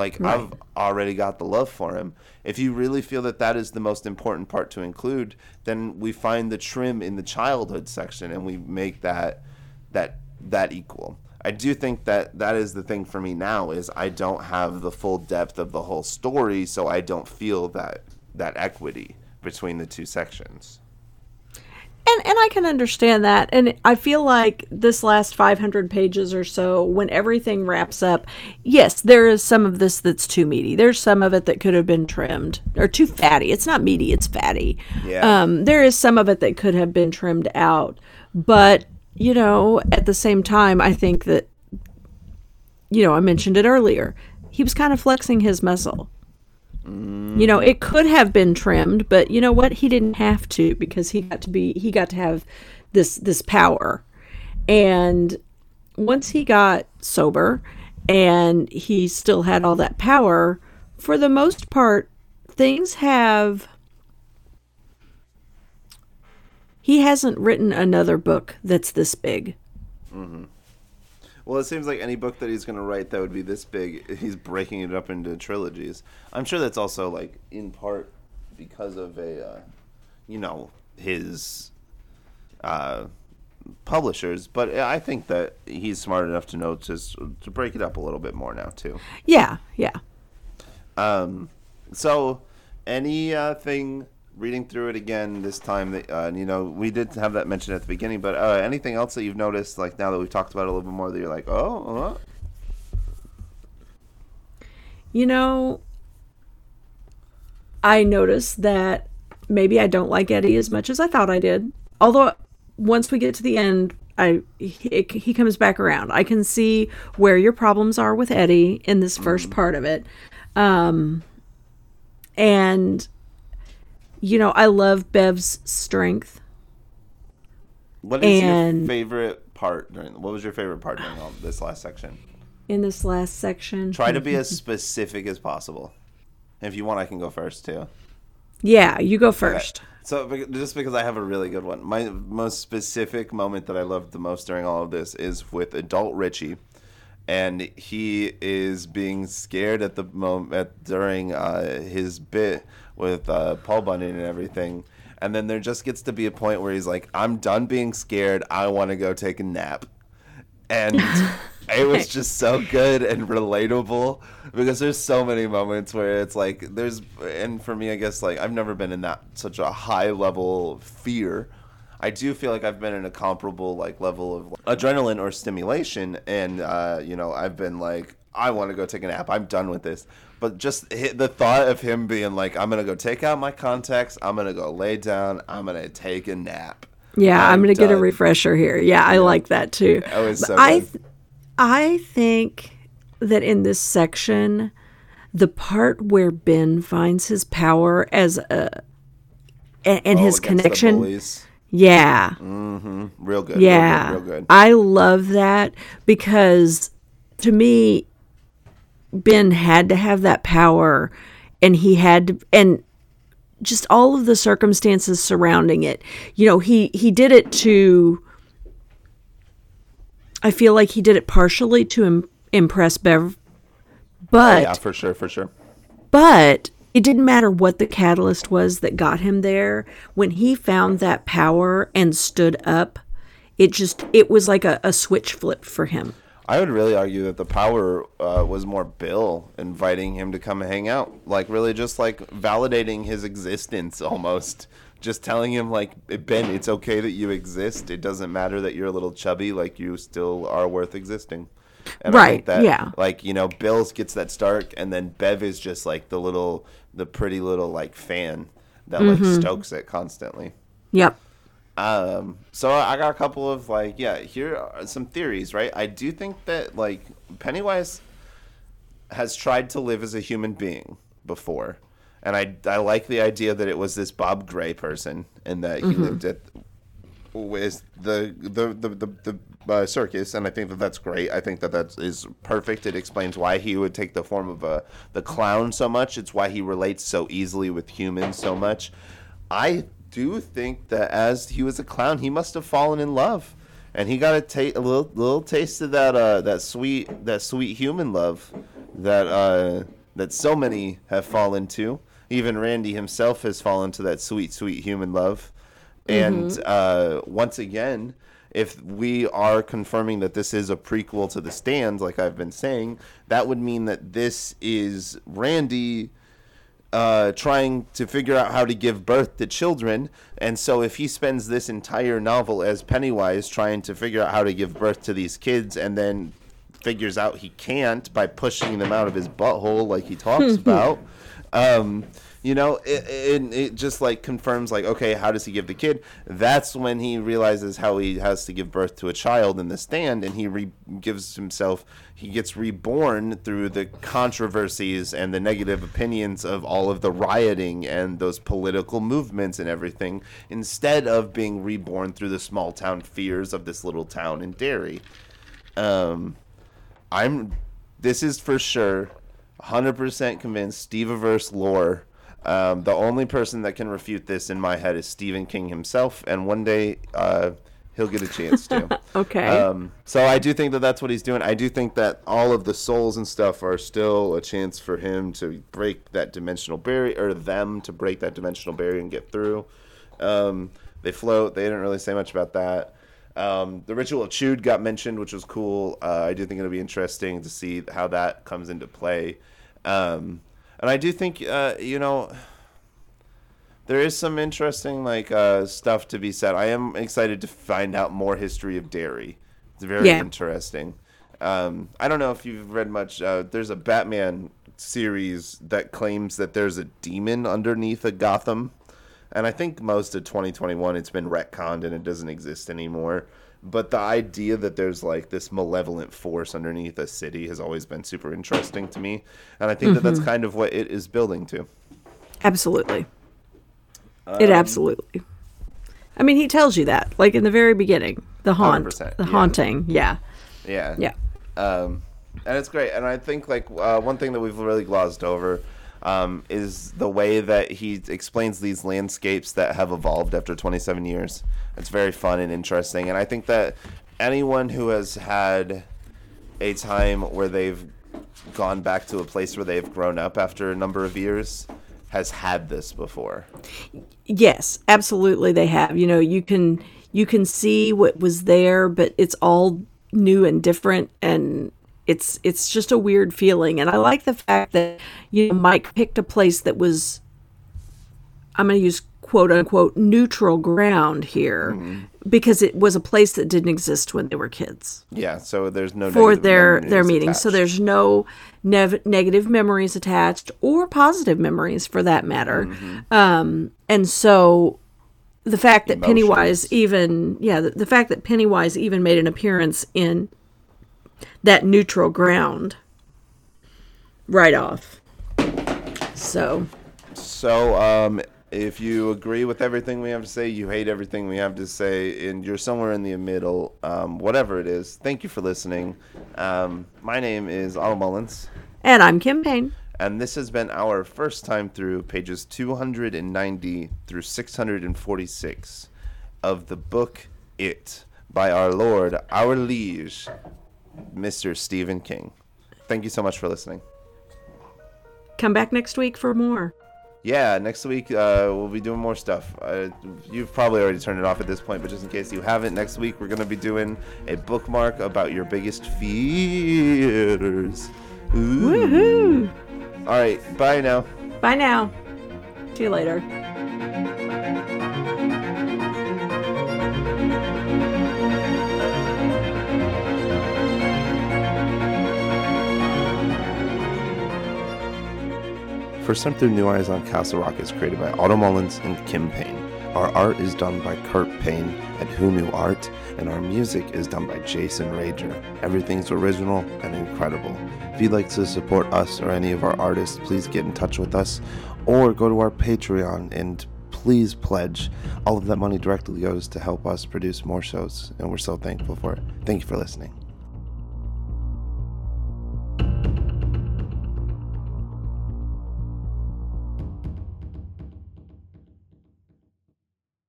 Like I've already got the love for him. If you really feel that that is the most important part to include, then we find the trim in the childhood section and we make that that that equal. I do think that that is the thing for me now is I don't have the full depth of the whole story, so I don't feel that that equity between the two sections. And and I can understand that. And I feel like this last 500 pages or so, when everything wraps up, yes, there is some of this that's too meaty. There's some of it that could have been trimmed or too fatty. It's not meaty, it's fatty. Yeah. Um, there is some of it that could have been trimmed out, but you know, at the same time, I think that you know, I mentioned it earlier. He was kind of flexing his muscle. You know, it could have been trimmed, but you know what? He didn't have to because he got to be he got to have this this power. And once he got sober and he still had all that power, for the most part, things have he hasn't written another book that's this big. Mm-hmm. Well, it seems like any book that he's going to write that would be this big, he's breaking it up into trilogies. I'm sure that's also like in part because of a, uh, you know, his uh, publishers. But I think that he's smart enough to know to to break it up a little bit more now too. Yeah, yeah. Um, so anything uh, reading through it again this time that uh, you know we did have that mentioned at the beginning, but uh, anything else that you've noticed like now that we've talked about it a little bit more that you're like, oh, uh, You know, I noticed that maybe I don't like Eddie as much as I thought I did. Although once we get to the end, I he, he comes back around. I can see where your problems are with Eddie in this first part of it. Um and you know, I love Bev's strength. What is And- your favorite part during? What was your favorite part during all this last section? in this last section. Try to be as specific as possible. If you want, I can go first too. Yeah, you go first. So just because I have a really good one, my most specific moment that I loved the most during all of this is with adult Richie, and he is being scared at the moment during uh, his bit with uh, Paul Bunyan and everything. And then there just gets to be a point where he's like, "I'm done being scared. I want to go take a nap." and it was just so good and relatable because there's so many moments where it's like there's and for me I guess like I've never been in that such a high level fear. I do feel like I've been in a comparable like level of adrenaline or stimulation and uh, you know I've been like I want to go take a nap. I'm done with this. But just the thought of him being like I'm going to go take out my contacts, I'm going to go lay down, I'm going to take a nap. Yeah, I'm, I'm going to get a refresher here. Yeah, I like that too. So I, th- I think that in this section, the part where Ben finds his power as a and, and Oh, his connection, yeah, mm-hmm. Real good. yeah, Real good. Real good. I love that because to me, Ben had to have that power, and he had to, and just all of the circumstances surrounding it. You know, he he did it to. I feel like he did it partially to Im- impress Bev, but oh, yeah, for sure, for sure. but it didn't matter what the catalyst was that got him there. When he found that power and stood up, it just it was like a, a switch flip for him. I would really argue that the power uh, was more Bill inviting him to come hang out, like really just like validating his existence almost. Just telling him like Ben, it's okay that you exist. It doesn't matter that you're a little chubby. Like you still are worth existing. And Right, that, yeah. Like you know, Bill's gets that start, and then Bev is just like the little, the pretty little like fan that like Mm-hmm. stokes it constantly. Yep. Um, so I got a couple of like, yeah, here are some theories, right? I do think that like Pennywise has tried to live as a human being before, and I I like the idea that it was this Bob Gray person and that he lived at with the the the the, the uh, circus, and I think that that's great. I think that that is perfect. It explains why he would take the form of a the clown so much. It's why he relates so easily with humans so much. I do think that as he was a clown, he must have fallen in love, and he got a, ta- a little little taste of that uh, that sweet that sweet human love that uh, that so many have fallen to. Even Randy himself has fallen to that sweet sweet human love. And uh, once again, if we are confirming that this is a prequel to The Stand, like I've been saying, that would mean that this is Randy uh, trying to figure out how to give birth to children. And so, if he spends this entire novel as Pennywise trying to figure out how to give birth to these kids and then figures out he can't by pushing them out of his butthole, like he talks about, um, you know, it, it, it just like confirms, like, okay, how does he give the kid? That's when he realizes how he has to give birth to a child in the stand, and he re- gives himself, he gets reborn through the controversies and the negative opinions of all of the rioting and those political movements and everything, instead of being reborn through the small town fears of this little town in Derry. Um, I'm, this is for sure, 100% convinced Steveverse lore um, the only person that can refute this in my head is Stephen King himself, and one day uh, he'll get a chance to. okay. Um, so I do think that that's what he's doing. I do think that all of the souls and stuff are still a chance for him to break that dimensional barrier, or them to break that dimensional barrier and get through. Um, they float. They didn't really say much about that. Um, the ritual of Chud got mentioned, which was cool. Uh, I do think it'll be interesting to see how that comes into play. Um, and I do think uh, you know there is some interesting like uh, stuff to be said. I am excited to find out more history of Derry. It's very yeah. interesting. Um, I don't know if you've read much. Uh, there's a Batman series that claims that there's a demon underneath a Gotham, and I think most of 2021 it's been retconned and it doesn't exist anymore but the idea that there's like this malevolent force underneath a city has always been super interesting to me and i think mm-hmm. that that's mm-hmm. kind of what it is building to absolutely um, it absolutely i mean he tells you that like in the very beginning the haunt the yeah. haunting yeah yeah yeah um, and it's great and i think like uh, one thing that we've really glossed over um, is the way that he explains these landscapes that have evolved after 27 years. It's very fun and interesting, and I think that anyone who has had a time where they've gone back to a place where they've grown up after a number of years has had this before. Yes, absolutely they have. You know, you can you can see what was there, but it's all new and different and it's it's just a weird feeling and i like the fact that you know mike picked a place that was i'm going to use quote unquote neutral ground here mm-hmm. because it was a place that didn't exist when they were kids yeah so there's no for their their meetings attached. so there's no nev- negative memories attached or positive memories for that matter mm-hmm. um, and so the fact that Emotions. pennywise even yeah the, the fact that pennywise even made an appearance in that neutral ground right off. So. So, um, if you agree with everything we have to say, you hate everything we have to say, and you're somewhere in the middle, um, whatever it is, thank you for listening. Um, my name is Otto Mullins. And I'm Kim Payne. And this has been our first time through pages 290 through 646 of the book It by our Lord, our Liege, Mr. Stephen King. Thank you so much for listening. Come back next week for more. Yeah, next week uh, we'll be doing more stuff. Uh, you've probably already turned it off at this point, but just in case you haven't, next week we're going to be doing a bookmark about your biggest fears. Ooh. Woohoo! All right, bye now. Bye now. See you later. Through New Eyes on Castle Rock is created by Otto Mullins and Kim Payne. Our art is done by Kurt Payne at Who Knew Art, and our music is done by Jason Rager. Everything's original and incredible. If you'd like to support us or any of our artists, please get in touch with us or go to our Patreon and please pledge. All of that money directly goes to help us produce more shows, and we're so thankful for it. Thank you for listening.